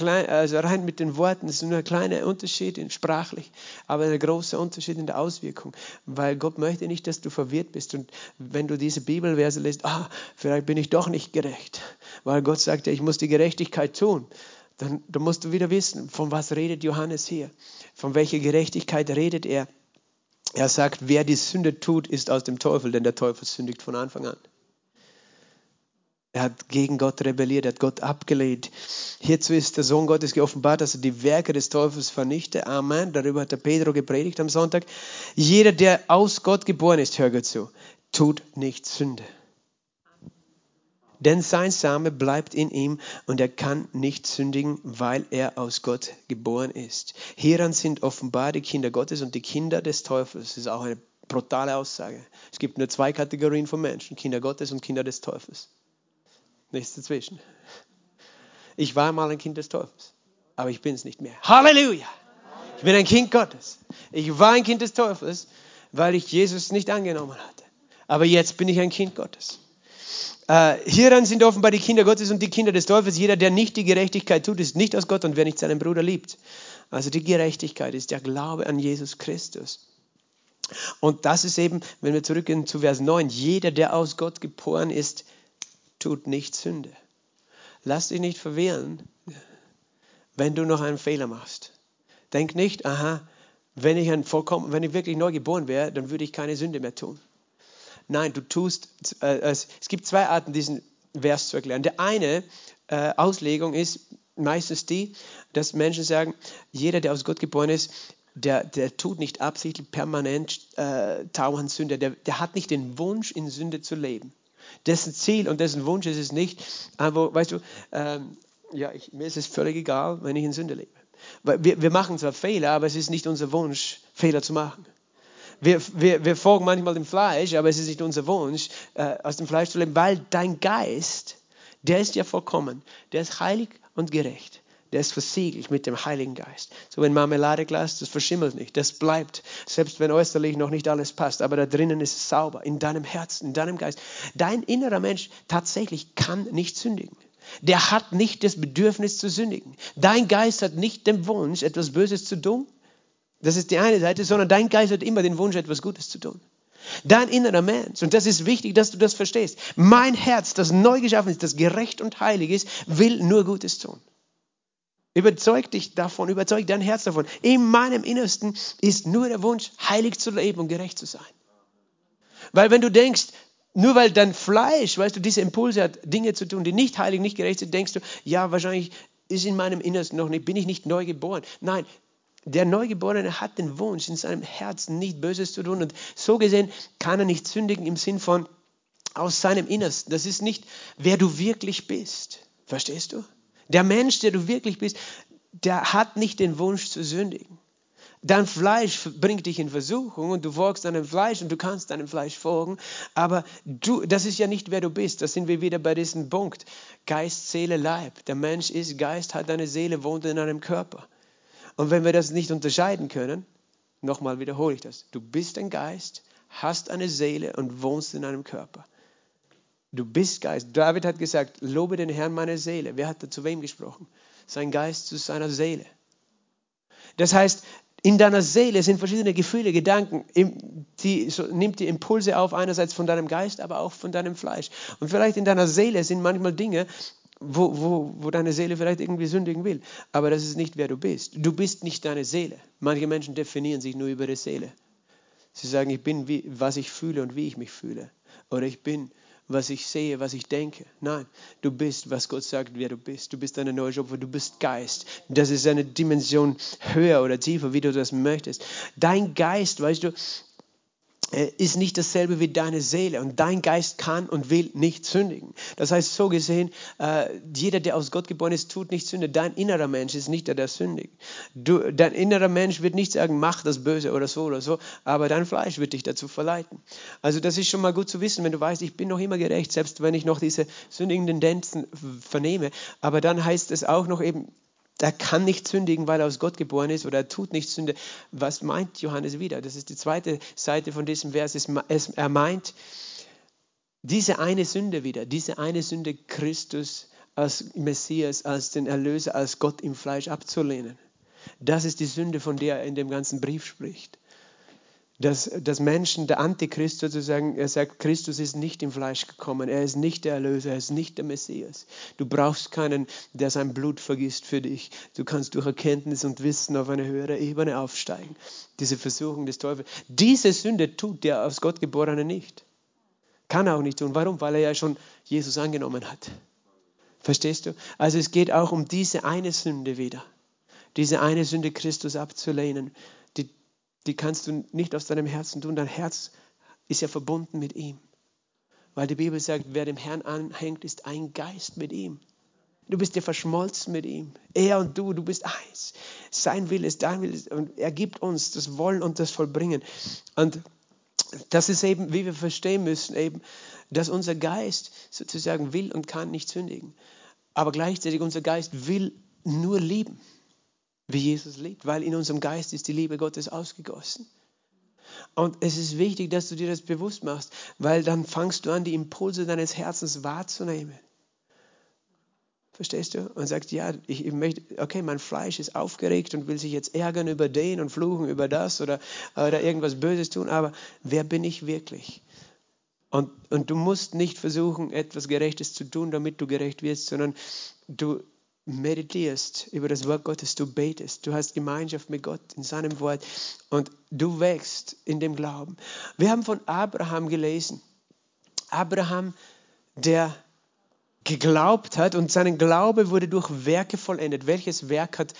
klein, also rein mit den Worten, es ist nur ein kleiner Unterschied in sprachlich, aber ein großer Unterschied in der Auswirkung, weil Gott möchte nicht, dass du verwirrt bist und wenn du diese Bibelverse liest, ah, vielleicht bin ich doch nicht gerecht, weil Gott sagt ja, ich muss die Gerechtigkeit tun. dann, dann musst du wieder wissen, von was redet Johannes hier? Von welcher Gerechtigkeit redet er? Er sagt, wer die Sünde tut, ist aus dem Teufel, denn der Teufel sündigt von Anfang an. Er hat gegen Gott rebelliert, er hat Gott abgelehnt. Hierzu ist der Sohn Gottes geoffenbart, dass er die Werke des Teufels vernichte. Amen. Darüber hat der Pedro gepredigt am Sonntag. Jeder, der aus Gott geboren ist, hör Gott zu, tut nicht Sünde. Denn sein Same bleibt in ihm und er kann nicht sündigen, weil er aus Gott geboren ist. Hieran sind offenbar die Kinder Gottes und die Kinder des Teufels. Das ist auch eine brutale Aussage. Es gibt nur zwei Kategorien von Menschen, Kinder Gottes und Kinder des Teufels. Nichts dazwischen. Ich war mal ein Kind des Teufels, aber ich bin es nicht mehr. Halleluja! Ich bin ein Kind Gottes. Ich war ein Kind des Teufels, weil ich Jesus nicht angenommen hatte. Aber jetzt bin ich ein Kind Gottes. Äh, hieran sind offenbar die Kinder Gottes und die Kinder des Teufels. Jeder, der nicht die Gerechtigkeit tut, ist nicht aus Gott und wer nicht seinen Bruder liebt. Also die Gerechtigkeit ist der Glaube an Jesus Christus. Und das ist eben, wenn wir zurückgehen zu Vers 9, jeder, der aus Gott geboren ist, tut nicht Sünde. Lass dich nicht verwirren, wenn du noch einen Fehler machst. Denk nicht, aha, wenn ich, ein vollkommen, wenn ich wirklich neu geboren wäre, dann würde ich keine Sünde mehr tun. Nein, du tust, äh, es, es, gibt zwei Arten, diesen Vers zu erklären. Der eine äh, Auslegung ist meistens die, dass Menschen sagen, jeder, der aus Gott geboren ist, der, der tut nicht absichtlich permanent äh, dauernd Sünde. Der, der hat nicht den Wunsch, in Sünde zu leben dessen Ziel und dessen Wunsch ist es nicht, aber weißt du, ähm, ja, ich, mir ist es völlig egal, wenn ich in Sünde lebe. Wir, wir machen zwar Fehler, aber es ist nicht unser Wunsch, Fehler zu machen. Wir, wir, wir folgen manchmal dem Fleisch, aber es ist nicht unser Wunsch, äh, aus dem Fleisch zu leben, weil dein Geist, der ist ja vollkommen, der ist heilig und gerecht der ist versiegelt mit dem Heiligen Geist. So ein Marmeladeglas, das verschimmelt nicht, das bleibt, selbst wenn äußerlich noch nicht alles passt, aber da drinnen ist es sauber, in deinem Herzen, in deinem Geist. Dein innerer Mensch tatsächlich kann nicht sündigen. Der hat nicht das Bedürfnis zu sündigen. Dein Geist hat nicht den Wunsch, etwas Böses zu tun. Das ist die eine Seite, sondern dein Geist hat immer den Wunsch, etwas Gutes zu tun. Dein innerer Mensch, und das ist wichtig, dass du das verstehst. Mein Herz, das neu geschaffen ist, das gerecht und heilig ist, will nur Gutes tun. Überzeug dich davon, überzeug dein Herz davon. In meinem Innersten ist nur der Wunsch, heilig zu leben und gerecht zu sein. Weil wenn du denkst, nur weil dein Fleisch, weißt du, diese Impulse hat, Dinge zu tun, die nicht heilig, nicht gerecht sind, denkst du, ja, wahrscheinlich ist in meinem Innersten noch nicht, bin ich nicht neu geboren. Nein, der Neugeborene hat den Wunsch, in seinem Herzen nicht Böses zu tun. Und so gesehen kann er nicht sündigen im Sinn von aus seinem Innersten. Das ist nicht, wer du wirklich bist. Verstehst du? Der Mensch, der du wirklich bist, der hat nicht den Wunsch zu sündigen. Dein Fleisch bringt dich in Versuchung und du folgst deinem Fleisch und du kannst deinem Fleisch folgen, aber du, das ist ja nicht wer du bist. Da sind wir wieder bei diesem Punkt. Geist, Seele, Leib. Der Mensch ist Geist, hat eine Seele, wohnt in einem Körper. Und wenn wir das nicht unterscheiden können, nochmal wiederhole ich das. Du bist ein Geist, hast eine Seele und wohnst in einem Körper. Du bist Geist. David hat gesagt, lobe den Herrn meine Seele. Wer hat da zu wem gesprochen? Sein Geist zu seiner Seele. Das heißt, in deiner Seele sind verschiedene Gefühle, Gedanken, die so, nimmt die Impulse auf, einerseits von deinem Geist, aber auch von deinem Fleisch. Und vielleicht in deiner Seele sind manchmal Dinge, wo, wo, wo deine Seele vielleicht irgendwie sündigen will. Aber das ist nicht, wer du bist. Du bist nicht deine Seele. Manche Menschen definieren sich nur über die Seele. Sie sagen, ich bin, wie, was ich fühle und wie ich mich fühle. Oder ich bin, was ich sehe, was ich denke. Nein, du bist, was Gott sagt, wer du bist. Du bist eine neue Schöpfung, du bist Geist. Das ist eine Dimension höher oder tiefer, wie du das möchtest. Dein Geist, weißt du, ist nicht dasselbe wie deine Seele und dein Geist kann und will nicht sündigen. Das heißt, so gesehen, äh, jeder, der aus Gott geboren ist, tut nicht Sünde. Dein innerer Mensch ist nicht der, der sündigt. Du, dein innerer Mensch wird nicht sagen, mach das Böse oder so oder so, aber dein Fleisch wird dich dazu verleiten. Also das ist schon mal gut zu wissen, wenn du weißt, ich bin noch immer gerecht, selbst wenn ich noch diese sündigen Tendenzen vernehme. Aber dann heißt es auch noch eben, er kann nicht sündigen, weil er aus Gott geboren ist oder er tut nicht Sünde. Was meint Johannes wieder? Das ist die zweite Seite von diesem Vers. Er meint diese eine Sünde wieder, diese eine Sünde Christus als Messias, als den Erlöser, als Gott im Fleisch abzulehnen. Das ist die Sünde, von der er in dem ganzen Brief spricht. Dass, dass Menschen, der Antichrist sozusagen, er sagt, Christus ist nicht im Fleisch gekommen, er ist nicht der Erlöser, er ist nicht der Messias. Du brauchst keinen, der sein Blut vergisst für dich. Du kannst durch Erkenntnis und Wissen auf eine höhere Ebene aufsteigen. Diese Versuchung des Teufels. Diese Sünde tut der aus Gott geborene nicht. Kann er auch nicht tun. Warum? Weil er ja schon Jesus angenommen hat. Verstehst du? Also es geht auch um diese eine Sünde wieder. Diese eine Sünde Christus abzulehnen die kannst du nicht aus deinem Herzen tun. Dein Herz ist ja verbunden mit ihm. Weil die Bibel sagt, wer dem Herrn anhängt, ist ein Geist mit ihm. Du bist ja verschmolzen mit ihm. Er und du, du bist eins. Sein Wille ist dein Wille. Und er gibt uns das Wollen und das Vollbringen. Und das ist eben, wie wir verstehen müssen, eben, dass unser Geist sozusagen will und kann nicht sündigen. Aber gleichzeitig unser Geist will nur lieben wie Jesus liebt, weil in unserem Geist ist die Liebe Gottes ausgegossen. Und es ist wichtig, dass du dir das bewusst machst, weil dann fangst du an, die Impulse deines Herzens wahrzunehmen. Verstehst du? Und sagst, ja, ich, ich, möchte, okay, mein Fleisch ist aufgeregt und will sich jetzt ärgern über den und fluchen über das oder, oder irgendwas Böses tun, aber wer bin ich wirklich? Und, und du musst nicht versuchen, etwas Gerechtes zu tun, damit du gerecht wirst, sondern du, meditierst über das Wort Gottes, du betest, du hast Gemeinschaft mit Gott in seinem Wort und du wächst in dem Glauben. Wir haben von Abraham gelesen. Abraham, der geglaubt hat und sein Glaube wurde durch Werke vollendet. Welches Werk hat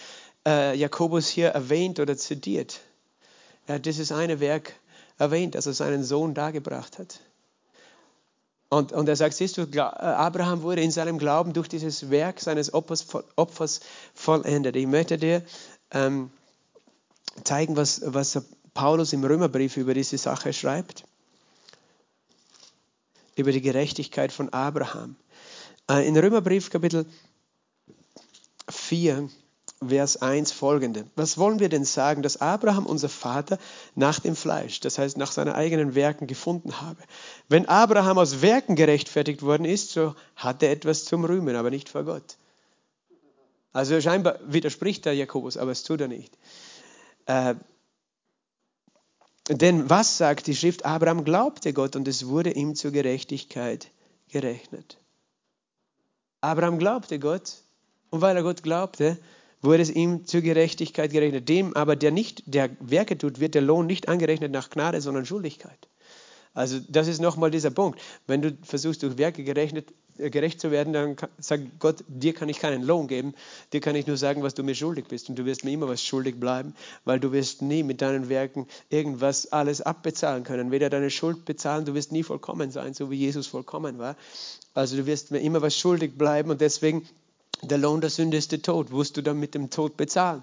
äh, Jakobus hier erwähnt oder zitiert? Er hat dieses eine Werk erwähnt, dass er seinen Sohn dargebracht hat. Und, und er sagt, siehst du, Abraham wurde in seinem Glauben durch dieses Werk seines Opfers, Opfers vollendet. Ich möchte dir ähm, zeigen, was, was Paulus im Römerbrief über diese Sache schreibt. Über die Gerechtigkeit von Abraham. Äh, in Römerbrief Kapitel 4 Vers 1 folgende. Was wollen wir denn sagen, dass Abraham, unser Vater, nach dem Fleisch, das heißt nach seinen eigenen Werken gefunden habe? Wenn Abraham aus Werken gerechtfertigt worden ist, so hat er etwas zum Rühmen, aber nicht vor Gott. Also scheinbar widerspricht der Jakobus, aber es tut er nicht. Äh, denn was sagt die Schrift? Abraham glaubte Gott und es wurde ihm zur Gerechtigkeit gerechnet. Abraham glaubte Gott und weil er Gott glaubte, wurde es ihm zur Gerechtigkeit gerechnet. Dem aber, der nicht der Werke tut, wird der Lohn nicht angerechnet nach Gnade, sondern Schuldigkeit. Also das ist nochmal dieser Punkt. Wenn du versuchst, durch Werke gerechnet, äh, gerecht zu werden, dann sagt Gott, dir kann ich keinen Lohn geben, dir kann ich nur sagen, was du mir schuldig bist. Und du wirst mir immer was schuldig bleiben, weil du wirst nie mit deinen Werken irgendwas alles abbezahlen können. Weder deine Schuld bezahlen, du wirst nie vollkommen sein, so wie Jesus vollkommen war. Also du wirst mir immer was schuldig bleiben und deswegen der Lohn der Sünde ist der Tod. Musst du dann mit dem Tod bezahlen.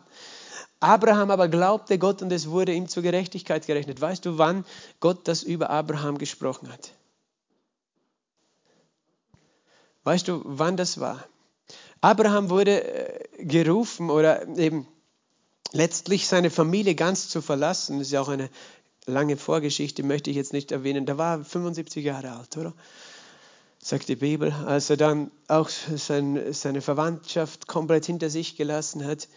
Abraham aber glaubte Gott und es wurde ihm zur Gerechtigkeit gerechnet. Weißt du, wann Gott das über Abraham gesprochen hat? Weißt du, wann das war? Abraham wurde äh, gerufen oder eben letztlich seine Familie ganz zu verlassen. Das ist ja auch eine lange Vorgeschichte, möchte ich jetzt nicht erwähnen. Da war 75 Jahre alt, oder? Sagt die Bibel, als er dann auch sein, seine Verwandtschaft komplett hinter sich gelassen hat.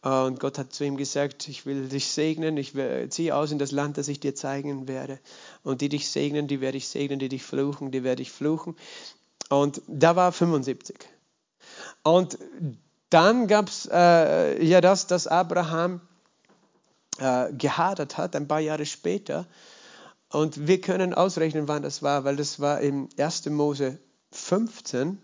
Und Gott hat zu ihm gesagt, ich will dich segnen, ich ziehe aus in das Land, das ich dir zeigen werde. Und die dich segnen, die werde ich segnen, die dich fluchen, die werde ich fluchen. Und da war 75. Und dann gab es äh, ja das, dass Abraham äh, gehadert hat, ein paar Jahre später. Und wir können ausrechnen, wann das war, weil das war im 1. Mose 15.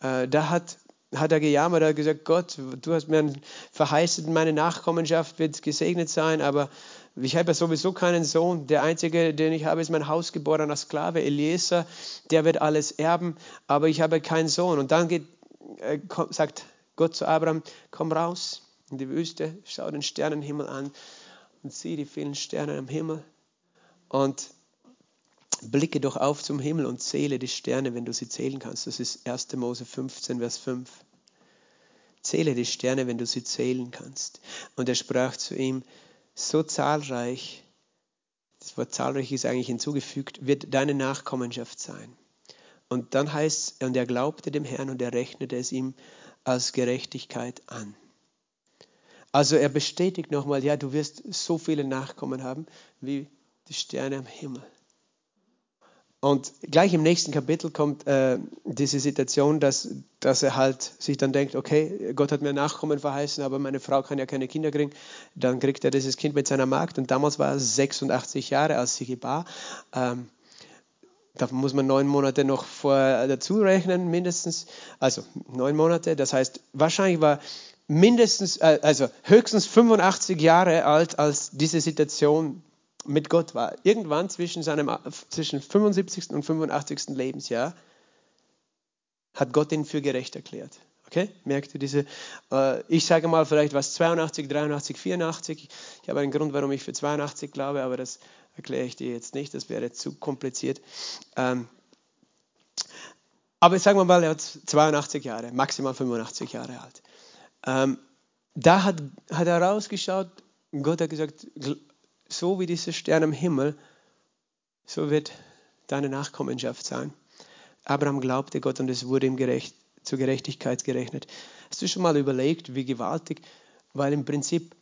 Äh, da hat, hat er gejammert, er hat gesagt, Gott, du hast mir verheißen, meine Nachkommenschaft wird gesegnet sein, aber ich habe ja sowieso keinen Sohn. Der einzige, den ich habe, ist mein hausgeborener Sklave, Eliezer. Der wird alles erben, aber ich habe keinen Sohn. Und dann geht, äh, sagt Gott zu Abraham, komm raus in die Wüste, schau den Sternenhimmel an und sieh die vielen Sterne am Himmel und blicke doch auf zum Himmel und zähle die Sterne, wenn du sie zählen kannst. Das ist 1. Mose 15, Vers 5. Zähle die Sterne, wenn du sie zählen kannst. Und er sprach zu ihm, so zahlreich, das Wort zahlreich ist eigentlich hinzugefügt, wird deine Nachkommenschaft sein. Und dann heißt es, und er glaubte dem Herrn und er rechnete es ihm als Gerechtigkeit an. Also er bestätigt nochmal, ja, du wirst so viele Nachkommen haben wie die Sterne am Himmel. Und gleich im nächsten Kapitel kommt äh, diese Situation, dass, dass er halt sich dann denkt, okay, Gott hat mir Nachkommen verheißen, aber meine Frau kann ja keine Kinder kriegen. Dann kriegt er dieses Kind mit seiner Magd und damals war er 86 Jahre, als sie gebar. Ähm, da muss man neun Monate noch vor dazu rechnen, mindestens. Also neun Monate, das heißt, wahrscheinlich war mindestens, äh, also höchstens 85 Jahre alt, als diese Situation mit Gott war. Irgendwann zwischen seinem zwischen 75. und 85. Lebensjahr hat Gott ihn für gerecht erklärt. Okay? Merkt ihr diese? Äh, ich sage mal vielleicht was 82, 83, 84. Ich habe einen Grund, warum ich für 82 glaube, aber das erkläre ich dir jetzt nicht. Das wäre zu kompliziert. Ähm, aber sagen wir mal, er hat 82 Jahre, maximal 85 Jahre alt. Ähm, da hat, hat er rausgeschaut, Gott hat gesagt, so wie diese Sterne am Himmel, so wird deine Nachkommenschaft sein. Abraham glaubte Gott und es wurde ihm gerecht, zur Gerechtigkeit gerechnet. Hast du schon mal überlegt, wie gewaltig, weil im Prinzip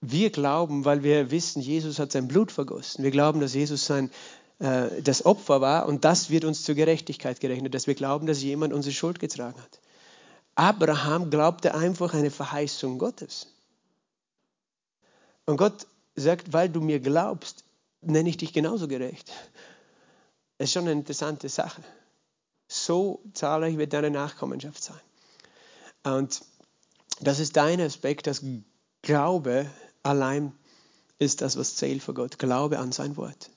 wir glauben, weil wir wissen, Jesus hat sein Blut vergossen. Wir glauben, dass Jesus sein, äh, das Opfer war und das wird uns zur Gerechtigkeit gerechnet, dass wir glauben, dass jemand unsere Schuld getragen hat. Abraham glaubte einfach eine Verheißung Gottes. Und Gott sagt, weil du mir glaubst, nenne ich dich genauso gerecht. Das ist schon eine interessante Sache. So zahlreich wird deine Nachkommenschaft sein. Und das ist dein Aspekt, dass Glaube allein ist das, was zählt für Gott. Glaube an sein Wort.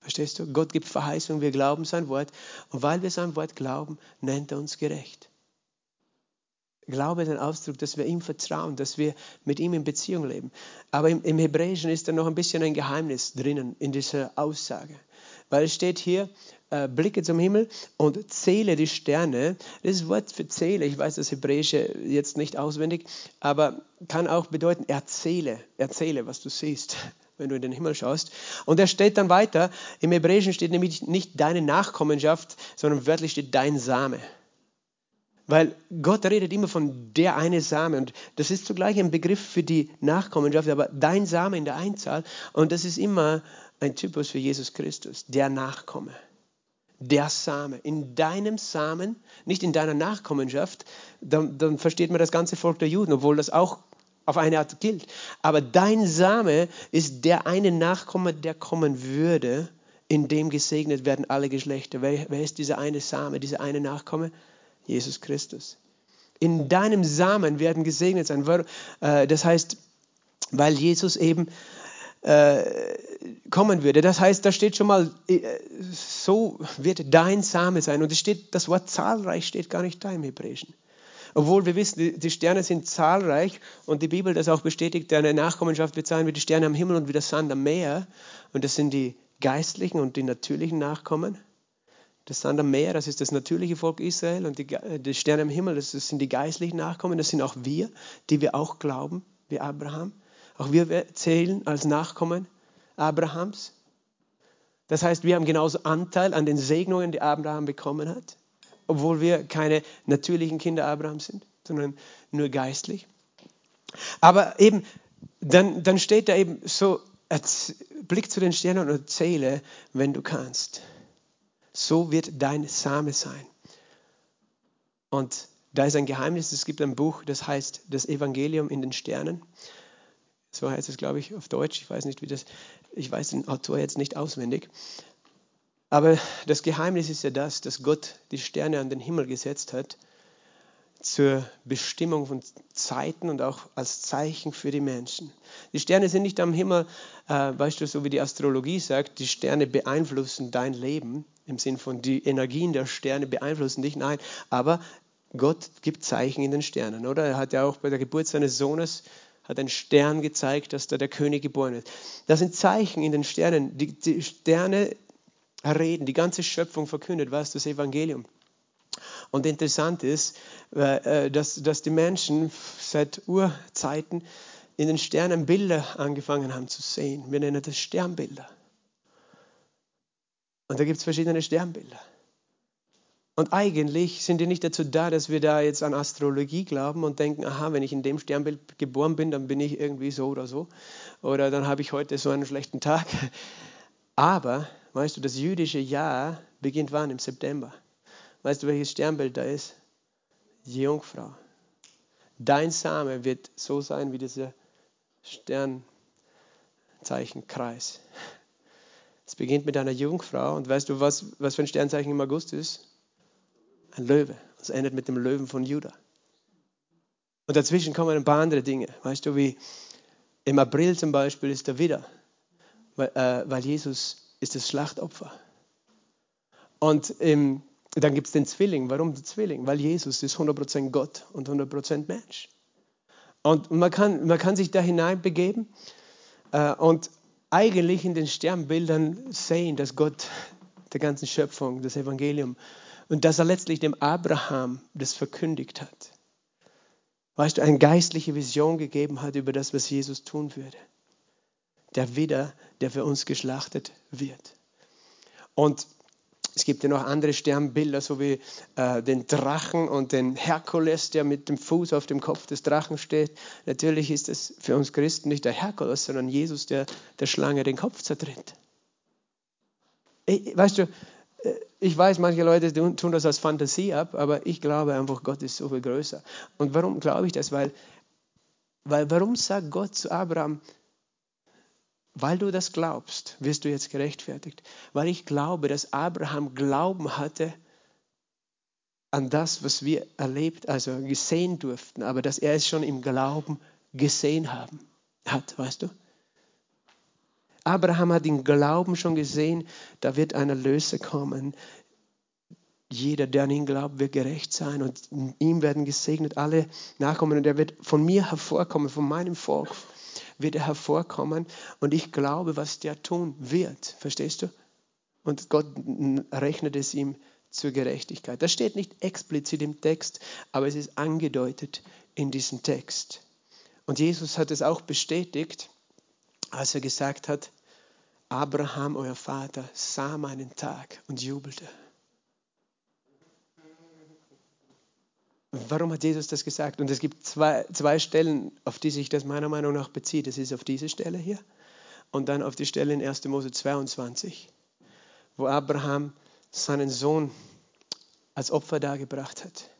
Verstehst du? Gott gibt Verheißung, wir glauben sein Wort. Und weil wir sein Wort glauben, nennt er uns gerecht. Glaube den Ausdruck, dass wir ihm vertrauen, dass wir mit ihm in Beziehung leben. Aber im, im Hebräischen ist da noch ein bisschen ein Geheimnis drinnen in dieser Aussage. Weil es steht hier, äh, blicke zum Himmel und zähle die Sterne. Das Wort für zähle, ich weiß das Hebräische jetzt nicht auswendig, aber kann auch bedeuten, erzähle, erzähle, was du siehst wenn du in den Himmel schaust. Und er steht dann weiter, im Hebräischen steht nämlich nicht deine Nachkommenschaft, sondern wörtlich steht dein Same. Weil Gott redet immer von der eine Same und das ist zugleich ein Begriff für die Nachkommenschaft, aber dein Same in der Einzahl und das ist immer ein Typus für Jesus Christus, der Nachkomme. Der Same. In deinem Samen, nicht in deiner Nachkommenschaft, dann, dann versteht man das ganze Volk der Juden, obwohl das auch auf eine Art gilt. Aber dein Same ist der eine Nachkomme, der kommen würde, in dem gesegnet werden alle Geschlechter. Wer, wer ist dieser eine Same, dieser eine Nachkomme? Jesus Christus. In deinem Samen werden gesegnet sein. Äh, das heißt, weil Jesus eben äh, kommen würde. Das heißt, da steht schon mal, äh, so wird dein Same sein. Und es steht, das Wort zahlreich steht gar nicht da im Hebräischen. Obwohl wir wissen, die Sterne sind zahlreich und die Bibel das auch bestätigt, deine Nachkommenschaft wird sein wie die Sterne am Himmel und wie der Sand am Meer. Und das sind die geistlichen und die natürlichen Nachkommen. Das Sand am Meer, das ist das natürliche Volk Israel und die, die Sterne am Himmel, das sind die geistlichen Nachkommen, das sind auch wir, die wir auch glauben, wie Abraham. Auch wir zählen als Nachkommen Abrahams. Das heißt, wir haben genauso Anteil an den Segnungen, die Abraham bekommen hat, obwohl wir keine natürlichen Kinder Abrahams sind, sondern nur geistlich. Aber eben, dann, dann steht da eben so, Blick zu den Sternen und erzähle, wenn du kannst so wird dein Same sein. Und da ist ein Geheimnis, es gibt ein Buch, das heißt Das Evangelium in den Sternen. So heißt es, glaube ich, auf Deutsch. Ich weiß nicht, wie das, ich weiß den Autor jetzt nicht auswendig. Aber das Geheimnis ist ja das, dass Gott die Sterne an den Himmel gesetzt hat zur Bestimmung von Zeiten und auch als Zeichen für die Menschen. Die Sterne sind nicht am Himmel, äh, weißt du, so wie die Astrologie sagt, die Sterne beeinflussen dein Leben, im Sinn von die Energien der Sterne beeinflussen dich, nein, aber Gott gibt Zeichen in den Sternen, oder? Er hat ja auch bei der Geburt seines Sohnes hat ein Stern gezeigt, dass da der König geboren ist. Das sind Zeichen in den Sternen. Die, die Sterne reden, die ganze Schöpfung verkündet, was das Evangelium. Und interessant ist, äh, dass, dass die Menschen seit Urzeiten in den Sternen Bilder angefangen haben zu sehen. Wir nennen das Sternbilder. Und da gibt es verschiedene Sternbilder. Und eigentlich sind die nicht dazu da, dass wir da jetzt an Astrologie glauben und denken, aha, wenn ich in dem Sternbild geboren bin, dann bin ich irgendwie so oder so. Oder dann habe ich heute so einen schlechten Tag. Aber, weißt du, das jüdische Jahr beginnt wann? Im September. Weißt du, welches Sternbild da ist? Die Jungfrau. Dein Same wird so sein wie dieser Sternzeichenkreis. Es beginnt mit einer Jungfrau und weißt du, was, was für ein Sternzeichen im August ist? ein Löwe. Es endet mit dem Löwen von Juda. Und dazwischen kommen ein paar andere Dinge. Weißt du, wie im April zum Beispiel ist er wieder, weil, äh, weil Jesus ist das Schlachtopfer. Und im, dann gibt es den Zwilling. Warum der Zwilling? Weil Jesus ist 100% Gott und 100% Mensch. Und man kann, man kann sich da hineinbegeben äh, und eigentlich in den Sternbildern sehen, dass Gott der ganzen Schöpfung, das Evangelium und dass er letztlich dem Abraham das verkündigt hat. Weißt du, eine geistliche Vision gegeben hat über das, was Jesus tun würde. Der Widder, der für uns geschlachtet wird. Und gibt ja noch andere Sternbilder, so wie äh, den Drachen und den Herkules, der mit dem Fuß auf dem Kopf des Drachen steht. Natürlich ist es für uns Christen nicht der Herkules, sondern Jesus, der der Schlange den Kopf zertritt. Weißt du, ich weiß, manche Leute tun das als Fantasie ab, aber ich glaube einfach, Gott ist so viel größer. Und warum glaube ich das? Weil, weil warum sagt Gott zu Abraham, weil du das glaubst, wirst du jetzt gerechtfertigt. Weil ich glaube, dass Abraham Glauben hatte an das, was wir erlebt, also gesehen durften, aber dass er es schon im Glauben gesehen haben hat, weißt du? Abraham hat den Glauben schon gesehen, da wird ein Erlöser kommen. Jeder, der an ihn glaubt, wird gerecht sein und ihm werden gesegnet alle Nachkommen und er wird von mir hervorkommen, von meinem Volk wird er hervorkommen und ich glaube, was der tun wird. Verstehst du? Und Gott rechnet es ihm zur Gerechtigkeit. Das steht nicht explizit im Text, aber es ist angedeutet in diesem Text. Und Jesus hat es auch bestätigt, als er gesagt hat, Abraham, euer Vater, sah meinen Tag und jubelte. Warum hat Jesus das gesagt? Und es gibt zwei, zwei Stellen, auf die sich das meiner Meinung nach bezieht. Es ist auf diese Stelle hier und dann auf die Stelle in 1. Mose 22, wo Abraham seinen Sohn als Opfer dargebracht hat.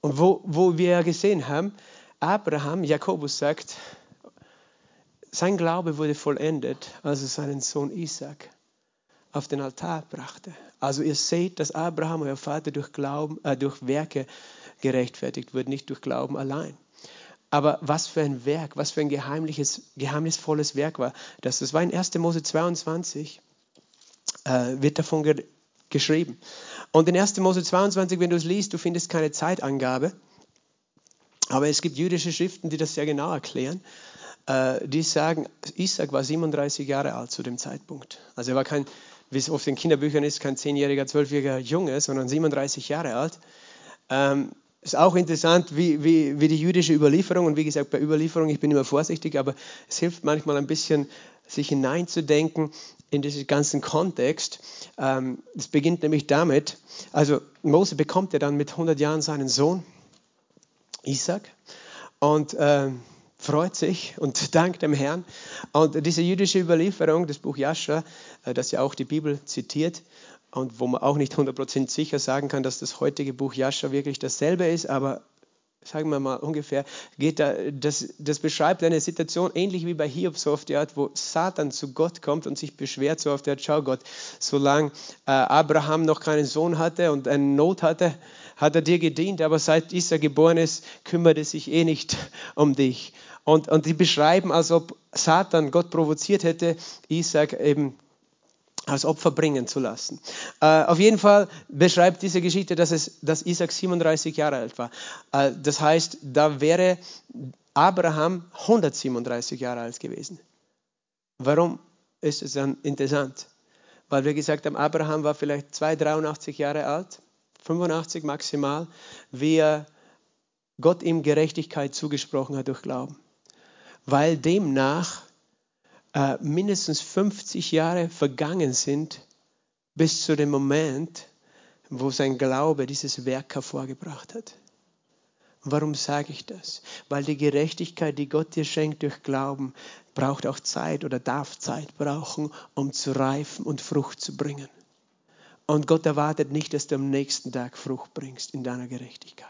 Und wo, wo wir gesehen haben, Abraham, Jakobus sagt, sein Glaube wurde vollendet, als er seinen Sohn Isaac auf den Altar brachte. Also ihr seht, dass Abraham, euer Vater, durch, Glauben, äh, durch Werke gerechtfertigt wird, nicht durch Glauben allein. Aber was für ein Werk, was für ein geheimliches, geheimnisvolles Werk war das. Das war in 1. Mose 22, äh, wird davon ge geschrieben. Und in 1. Mose 22, wenn du es liest, du findest keine Zeitangabe. Aber es gibt jüdische Schriften, die das sehr genau erklären. Äh, die sagen, Isaac war 37 Jahre alt zu dem Zeitpunkt. Also er war kein, wie es oft in Kinderbüchern ist, kein 10-jähriger, 12-jähriger Junge, sondern 37 Jahre alt. Ähm, ist auch interessant, wie, wie, wie die jüdische Überlieferung, und wie gesagt, bei Überlieferung, ich bin immer vorsichtig, aber es hilft manchmal ein bisschen, sich hineinzudenken in diesen ganzen Kontext. Ähm, es ähm, beginnt nämlich damit, also Mose bekommt ja dann mit 100 Jahren seinen Sohn, Isaac, und ähm, freut sich und dankt dem Herrn. Und diese jüdische Überlieferung, das Buch Jascha, äh, das ja auch die Bibel zitiert und wo man auch nicht 100% sicher sagen kann, dass das heutige Buch Jascha wirklich dasselbe ist, aber sagen wir mal ungefähr, geht da, das, das beschreibt eine Situation ähnlich wie bei Hiob, so auf die Art, wo Satan zu Gott kommt und sich beschwert, so auf die Art, schau Gott, solange äh, Abraham noch keinen Sohn hatte und eine Not hatte, hat er dir gedient, aber seit Isaac geboren ist, kümmert er sich eh nicht um dich. Und, und die beschreiben, als ob Satan Gott provoziert hätte, Isaac eben als Opfer bringen zu lassen. Äh, auf jeden Fall beschreibt diese Geschichte, dass, es, dass Isaac 37 Jahre alt war. Äh, das heißt, da wäre Abraham 137 Jahre alt gewesen. Warum ist es dann interessant? Weil wir gesagt haben, Abraham war vielleicht 2, 83 Jahre alt, 85 maximal, wie er Gott ihm Gerechtigkeit zugesprochen hat durch Glauben weil demnach äh, mindestens 50 Jahre vergangen sind, bis zu dem Moment, wo sein Glaube dieses Werk hervorgebracht hat. Warum sage ich das? Weil die Gerechtigkeit, die Gott dir schenkt durch Glauben, braucht auch Zeit oder darf Zeit brauchen, um zu reifen und Frucht zu bringen. Und Gott erwartet nicht, dass du am nächsten Tag Frucht bringst in deiner Gerechtigkeit.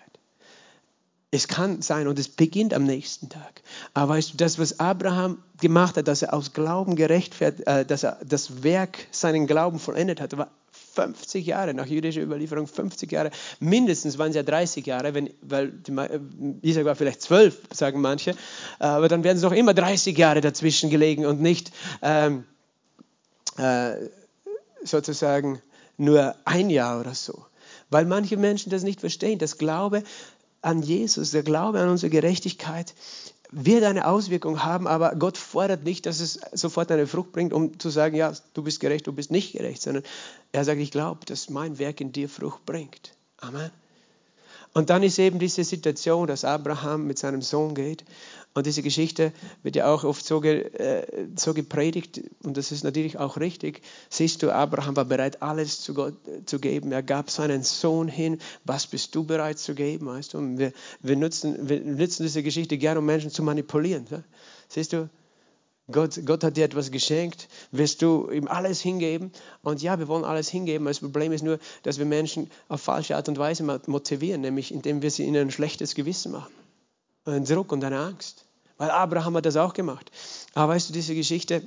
Es kann sein und es beginnt am nächsten Tag. Aber weißt du, das, was Abraham gemacht hat, dass er aus Glauben gerechtfertigt, äh, dass er das Werk seinen Glauben vollendet hat, war 50 Jahre, nach jüdischer Überlieferung 50 Jahre, mindestens waren es ja 30 Jahre, wenn, weil die, äh, Isaac war vielleicht 12, sagen manche, aber dann werden es noch immer 30 Jahre dazwischen gelegen und nicht ähm, äh, sozusagen nur ein Jahr oder so. Weil manche Menschen das nicht verstehen. Das Glaube an Jesus, der Glaube an unsere Gerechtigkeit wird eine Auswirkung haben, aber Gott fordert nicht, dass es sofort eine Frucht bringt, um zu sagen, ja, du bist gerecht, du bist nicht gerecht, sondern er sagt, ich glaube, dass mein Werk in dir Frucht bringt. Amen. Und dann ist eben diese Situation, dass Abraham mit seinem Sohn geht. Und diese Geschichte wird ja auch oft so, ge, äh, so gepredigt, und das ist natürlich auch richtig. Siehst du, Abraham war bereit, alles zu Gott äh, zu geben. Er gab seinen Sohn hin. Was bist du bereit zu geben? Weißt du? Und wir, wir, nutzen, wir nutzen diese Geschichte gerne, um Menschen zu manipulieren. Ja? Siehst du, Gott, Gott hat dir etwas geschenkt, wirst du ihm alles hingeben? Und ja, wir wollen alles hingeben. Das Problem ist nur, dass wir Menschen auf falsche Art und Weise motivieren, nämlich indem wir sie ihnen ein schlechtes Gewissen machen. Einen Druck und eine Angst. Weil Abraham hat das auch gemacht. Aber weißt du, diese Geschichte,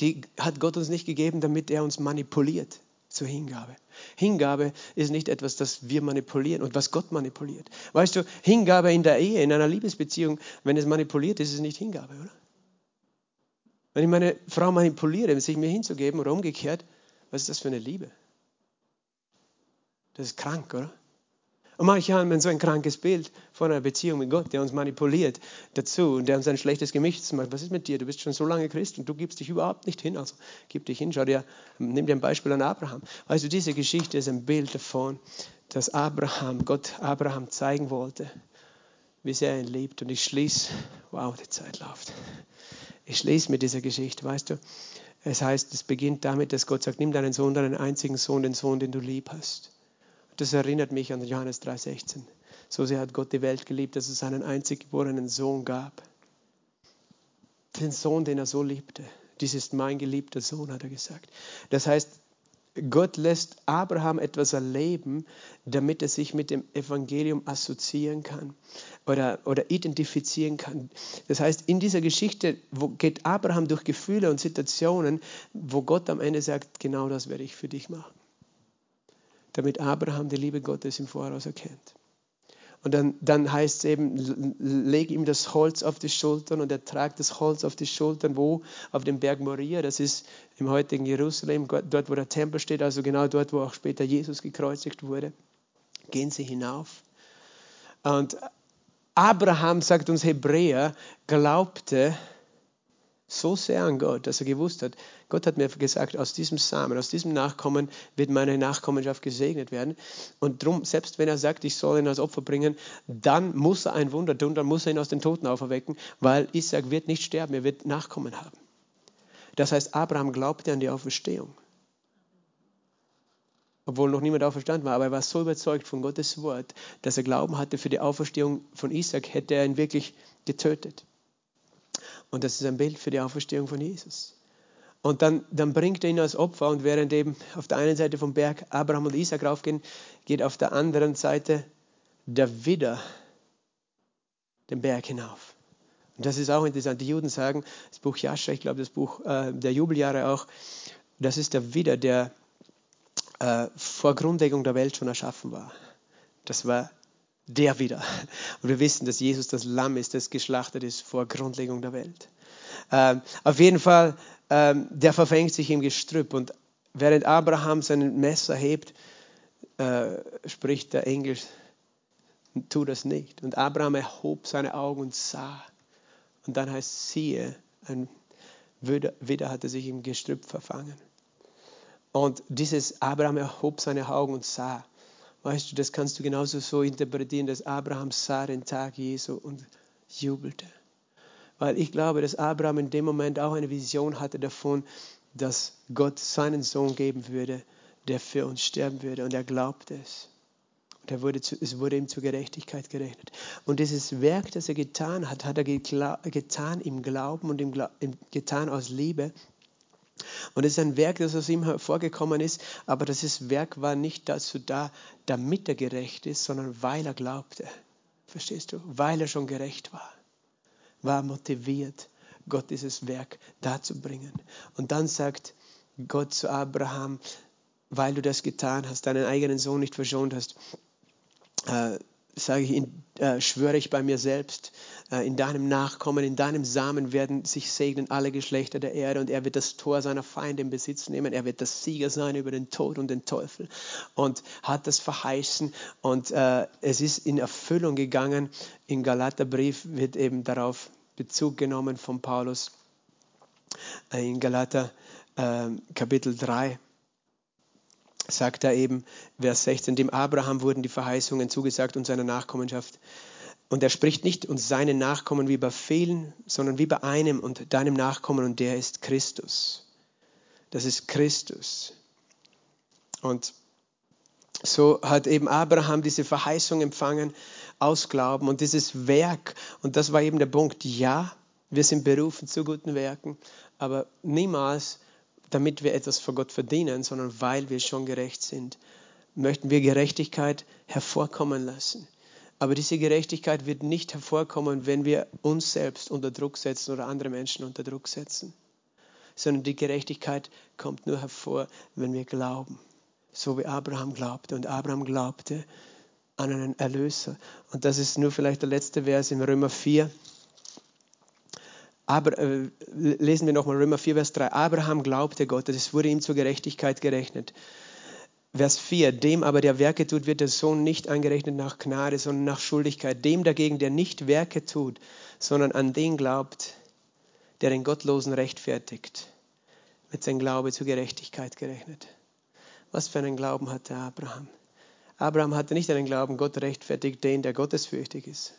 die hat Gott uns nicht gegeben, damit er uns manipuliert zur Hingabe. Hingabe ist nicht etwas, das wir manipulieren und was Gott manipuliert. Weißt du, Hingabe in der Ehe, in einer Liebesbeziehung, wenn es manipuliert ist, ist es nicht Hingabe, oder? Wenn ich meine Frau manipuliere, sich mir hinzugeben oder umgekehrt, was ist das für eine Liebe? Das ist krank, oder? Und manche haben so ein krankes Bild von einer Beziehung mit Gott, der uns manipuliert dazu und der uns ein schlechtes Gemisch macht. Was ist mit dir? Du bist schon so lange Christ und du gibst dich überhaupt nicht hin. Also gib dich hin. Schau dir, nimm dir ein Beispiel an Abraham. Du, diese Geschichte ist ein Bild davon, dass Abraham, Gott Abraham zeigen wollte, wie sehr er ihn liebt. Und ich schließe, wow, die Zeit läuft. Ich schließe mit dieser Geschichte, weißt du. Es heißt, es beginnt damit, dass Gott sagt, nimm deinen Sohn, deinen einzigen Sohn, den Sohn, den du lieb hast. Das erinnert mich an Johannes 3,16. So sehr hat Gott die Welt geliebt, dass es seinen einzig geborenen Sohn gab. Den Sohn, den er so liebte. Dies ist mein geliebter Sohn, hat er gesagt. Das heißt, Gott lässt Abraham etwas erleben, damit er sich mit dem Evangelium assoziieren kann oder, oder identifizieren kann. Das heißt, in dieser Geschichte geht Abraham durch Gefühle und Situationen, wo Gott am Ende sagt, genau das werde ich für dich machen. Damit Abraham die Liebe Gottes im Voraus erkennt. Und dann, dann heißt es eben, leg ihm das Holz auf die Schultern und er tragt das Holz auf die Schultern, wo? Auf dem Berg Moria, das ist im heutigen Jerusalem, dort wo der Tempel steht, also genau dort, wo auch später Jesus gekreuzigt wurde. Gehen sie hinauf. Und Abraham, sagt uns Hebräer, glaubte, so sehr an Gott, dass er gewusst hat, Gott hat mir gesagt, aus diesem Samen, aus diesem Nachkommen wird meine Nachkommenschaft gesegnet werden. Und darum, selbst wenn er sagt, ich soll ihn als Opfer bringen, dann muss er ein Wunder tun, dann muss er ihn aus den Toten auferwecken, weil Isaac wird nicht sterben, er wird Nachkommen haben. Das heißt, Abraham glaubte an die Auferstehung. Obwohl noch niemand auferstanden war, aber er war so überzeugt von Gottes Wort, dass er Glauben hatte, für die Auferstehung von Isaac hätte er ihn wirklich getötet. Und das ist ein Bild für die Auferstehung von Jesus. Und dann, dann bringt er ihn als Opfer und während eben auf der einen Seite vom Berg Abraham und Isaac raufgehen, geht auf der anderen Seite der Widder den Berg hinauf. Und das ist auch interessant. Die Juden sagen, das Buch Jascha, ich glaube das Buch äh, der Jubeljahre auch, das ist der Widder, der äh, vor Grundlegung der Welt schon erschaffen war. Das war der wieder. Und wir wissen, dass Jesus das Lamm ist, das geschlachtet ist vor Grundlegung der Welt. Ähm, auf jeden Fall, ähm, der verfängt sich im Gestrüpp und während Abraham sein Messer hebt, äh, spricht der Engel, tu das nicht. Und Abraham erhob seine Augen und sah. Und dann heißt siehe, ein Widder hatte sich im Gestrüpp verfangen. Und dieses Abraham erhob seine Augen und sah. Weißt du, das kannst du genauso so interpretieren, dass Abraham sah den Tag Jesu und jubelte. Weil ich glaube, dass Abraham in dem Moment auch eine Vision hatte davon, dass Gott seinen Sohn geben würde, der für uns sterben würde. Und er glaubte es. Und er wurde zu, es wurde ihm zur Gerechtigkeit gerechnet. Und dieses Werk, das er getan hat, hat er getan im Glauben und im, getan aus Liebe. Und es ist ein Werk, das aus ihm hervorgekommen ist, aber dieses Werk war nicht dazu da, damit er gerecht ist, sondern weil er glaubte. Verstehst du? Weil er schon gerecht war. War motiviert, Gott dieses Werk darzubringen. Und dann sagt Gott zu Abraham, weil du das getan hast, deinen eigenen Sohn nicht verschont hast, äh, sage ich, äh, schwöre ich bei mir selbst, äh, in deinem Nachkommen, in deinem Samen werden sich segnen alle Geschlechter der Erde und er wird das Tor seiner Feinde in Besitz nehmen. Er wird das Sieger sein über den Tod und den Teufel und hat das verheißen und äh, es ist in Erfüllung gegangen. Im Galaterbrief wird eben darauf Bezug genommen von Paulus äh, in Galater äh, Kapitel 3 sagt er eben, Vers 16, dem Abraham wurden die Verheißungen zugesagt und seiner Nachkommenschaft. Und er spricht nicht und seine Nachkommen wie bei vielen, sondern wie bei einem und deinem Nachkommen und der ist Christus. Das ist Christus. Und so hat eben Abraham diese Verheißung empfangen aus Glauben und dieses Werk. Und das war eben der Punkt. Ja, wir sind berufen zu guten Werken, aber niemals damit wir etwas vor Gott verdienen, sondern weil wir schon gerecht sind, möchten wir Gerechtigkeit hervorkommen lassen. Aber diese Gerechtigkeit wird nicht hervorkommen, wenn wir uns selbst unter Druck setzen oder andere Menschen unter Druck setzen, sondern die Gerechtigkeit kommt nur hervor, wenn wir glauben, so wie Abraham glaubte. Und Abraham glaubte an einen Erlöser. Und das ist nur vielleicht der letzte Vers im Römer 4. Aber äh, lesen wir nochmal Römer 4, Vers 3. Abraham glaubte Gott, es wurde ihm zur Gerechtigkeit gerechnet. Vers 4, dem aber der Werke tut, wird der Sohn nicht angerechnet nach Gnade, sondern nach Schuldigkeit. Dem dagegen, der nicht Werke tut, sondern an den glaubt, der den Gottlosen rechtfertigt, wird sein Glaube zur Gerechtigkeit gerechnet. Was für einen Glauben hatte Abraham? Abraham hatte nicht einen Glauben, Gott rechtfertigt den, der gottesfürchtig ist.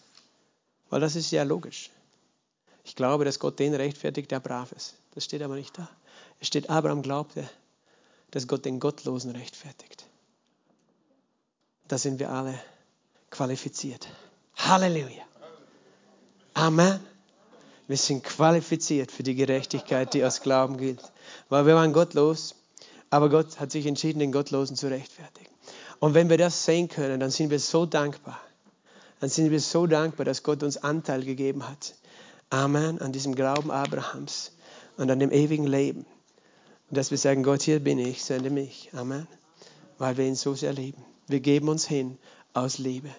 Weil das ist ja logisch. Ich glaube, dass Gott den rechtfertigt, der brav ist. Das steht aber nicht da. Es steht, Abraham glaubte, dass Gott den Gottlosen rechtfertigt. Da sind wir alle qualifiziert. Halleluja. Amen. Wir sind qualifiziert für die Gerechtigkeit, die aus Glauben gilt. Weil wir waren gottlos, aber Gott hat sich entschieden, den Gottlosen zu rechtfertigen. Und wenn wir das sehen können, dann sind wir so dankbar. Dann sind wir so dankbar, dass Gott uns Anteil gegeben hat Amen, an diesem Glauben Abrahams und an dem ewigen Leben. Und dass wir sagen, Gott, hier bin ich, sende mich. Amen. Weil wir ihn so sehr lieben. Wir geben uns hin aus Liebe.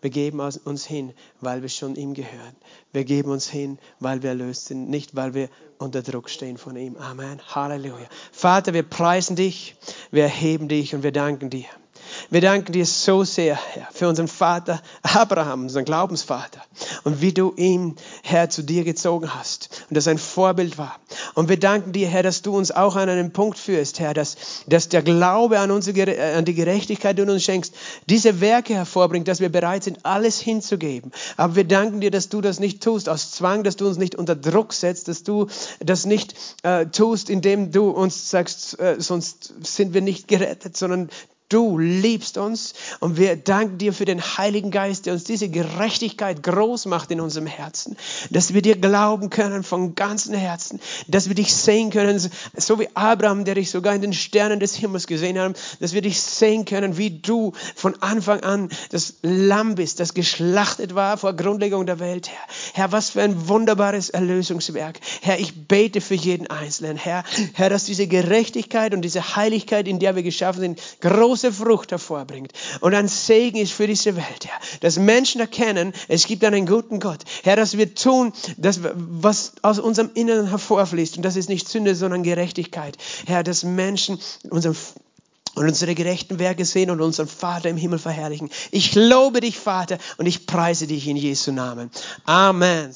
Wir geben uns hin, weil wir schon ihm gehören. Wir geben uns hin, weil wir erlöst sind, nicht weil wir unter Druck stehen von ihm. Amen. Halleluja. Vater, wir preisen dich, wir erheben dich und wir danken dir. Wir danken dir so sehr, Herr, für unseren Vater Abraham, unseren Glaubensvater. Und wie du ihn, Herr, zu dir gezogen hast. Und das ein Vorbild war. Und wir danken dir, Herr, dass du uns auch an einen Punkt führst, Herr, dass, dass der Glaube an, unsere, an die Gerechtigkeit, die du uns schenkst, diese Werke hervorbringt, dass wir bereit sind, alles hinzugeben. Aber wir danken dir, dass du das nicht tust aus Zwang, dass du uns nicht unter Druck setzt, dass du das nicht äh, tust, indem du uns sagst, äh, sonst sind wir nicht gerettet, sondern Du liebst uns und wir danken dir für den Heiligen Geist, der uns diese Gerechtigkeit groß macht in unserem Herzen, dass wir dir glauben können von ganzem Herzen, dass wir dich sehen können, so wie Abraham, der dich sogar in den Sternen des Himmels gesehen hat, dass wir dich sehen können, wie du von Anfang an das Lamm bist, das geschlachtet war vor Grundlegung der Welt, Herr. Herr, was für ein wunderbares Erlösungswerk. Herr, ich bete für jeden Einzelnen, Herr, Herr, dass diese Gerechtigkeit und diese Heiligkeit, in der wir geschaffen sind, groß große Frucht hervorbringt und ein Segen ist für diese Welt, Herr. Dass Menschen erkennen, es gibt einen guten Gott. Herr, dass wir tun, das, was aus unserem Inneren hervorfließt. Und das ist nicht Sünde, sondern Gerechtigkeit. Herr, dass Menschen unseren und unsere gerechten Werke sehen und unseren Vater im Himmel verherrlichen. Ich lobe dich, Vater, und ich preise dich in Jesu Namen. Amen.